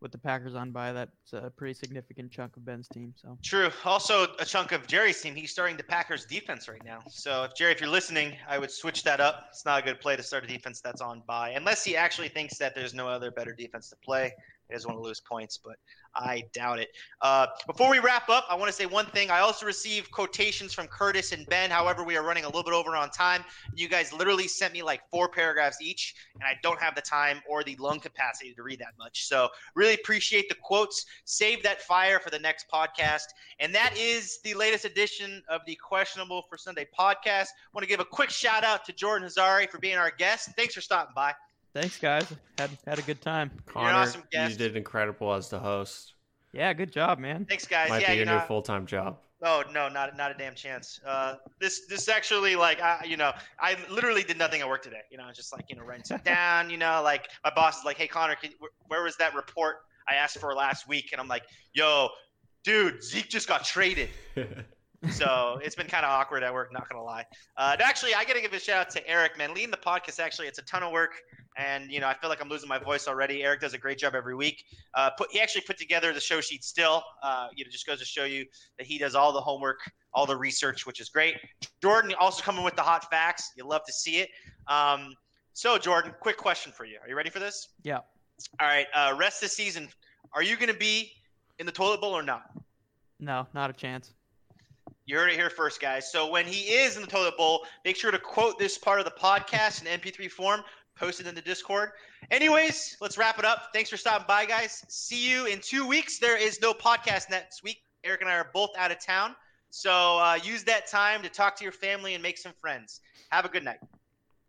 with the Packers on bye, that's a pretty significant chunk of Ben's team. So true. Also, a chunk of Jerry's team. He's starting the Packers defense right now. So, if Jerry, if you're listening, I would switch that up. It's not a good play to start a defense that's on bye, unless he actually thinks that there's no other better defense to play. He doesn't want to lose points, but I doubt it. Uh, before we wrap up, I want to say one thing. I also received quotations from Curtis and Ben. However, we are running a little bit over on time. You guys literally sent me like four paragraphs each, and I don't have the time or the lung capacity to read that much. So, really appreciate the quotes. Save that fire for the next podcast. And that is the latest edition of the Questionable for Sunday podcast. I want to give a quick shout out to Jordan Hazari for being our guest. Thanks for stopping by. Thanks, guys. Had had a good time. Connor, awesome guest. you did incredible as the host. Yeah, good job, man. Thanks, guys. Might yeah, be your know, new full time job. Oh no, not not a damn chance. Uh, this this actually like I you know I literally did nothing at work today. You know, just like you know writing stuff down. You know, like my boss is like, hey Connor, can, where was that report I asked for last week? And I'm like, yo, dude, Zeke just got traded. so it's been kind of awkward at work, not gonna lie. Uh, actually, I gotta give a shout out to Erik, man. Leading the podcast, actually, it's a ton of work, and you know, I feel like I'm losing my voice already. Erik does a great job every week. Uh, put he actually put together the show sheet still. Uh, you know, just goes to show you that he does all the homework, all the research, which is great. Jordan also coming with the hot facts. You love to see it. Um, so, Jordan, quick question for you. Are you ready for this? Yeah. All right. Uh, rest this season, are you going to be in the toilet bowl or not? No, not a chance. You heard it here first, guys. So when he is in the toilet bowl, make sure to quote this part of the podcast in MP3 form, post it in the Discord. Anyways, let's wrap it up. Thanks for stopping by, guys. See you in two weeks. There is no podcast next week. Erik and I are both out of town. So uh, use that time to talk to your family and make some friends. Have a good night.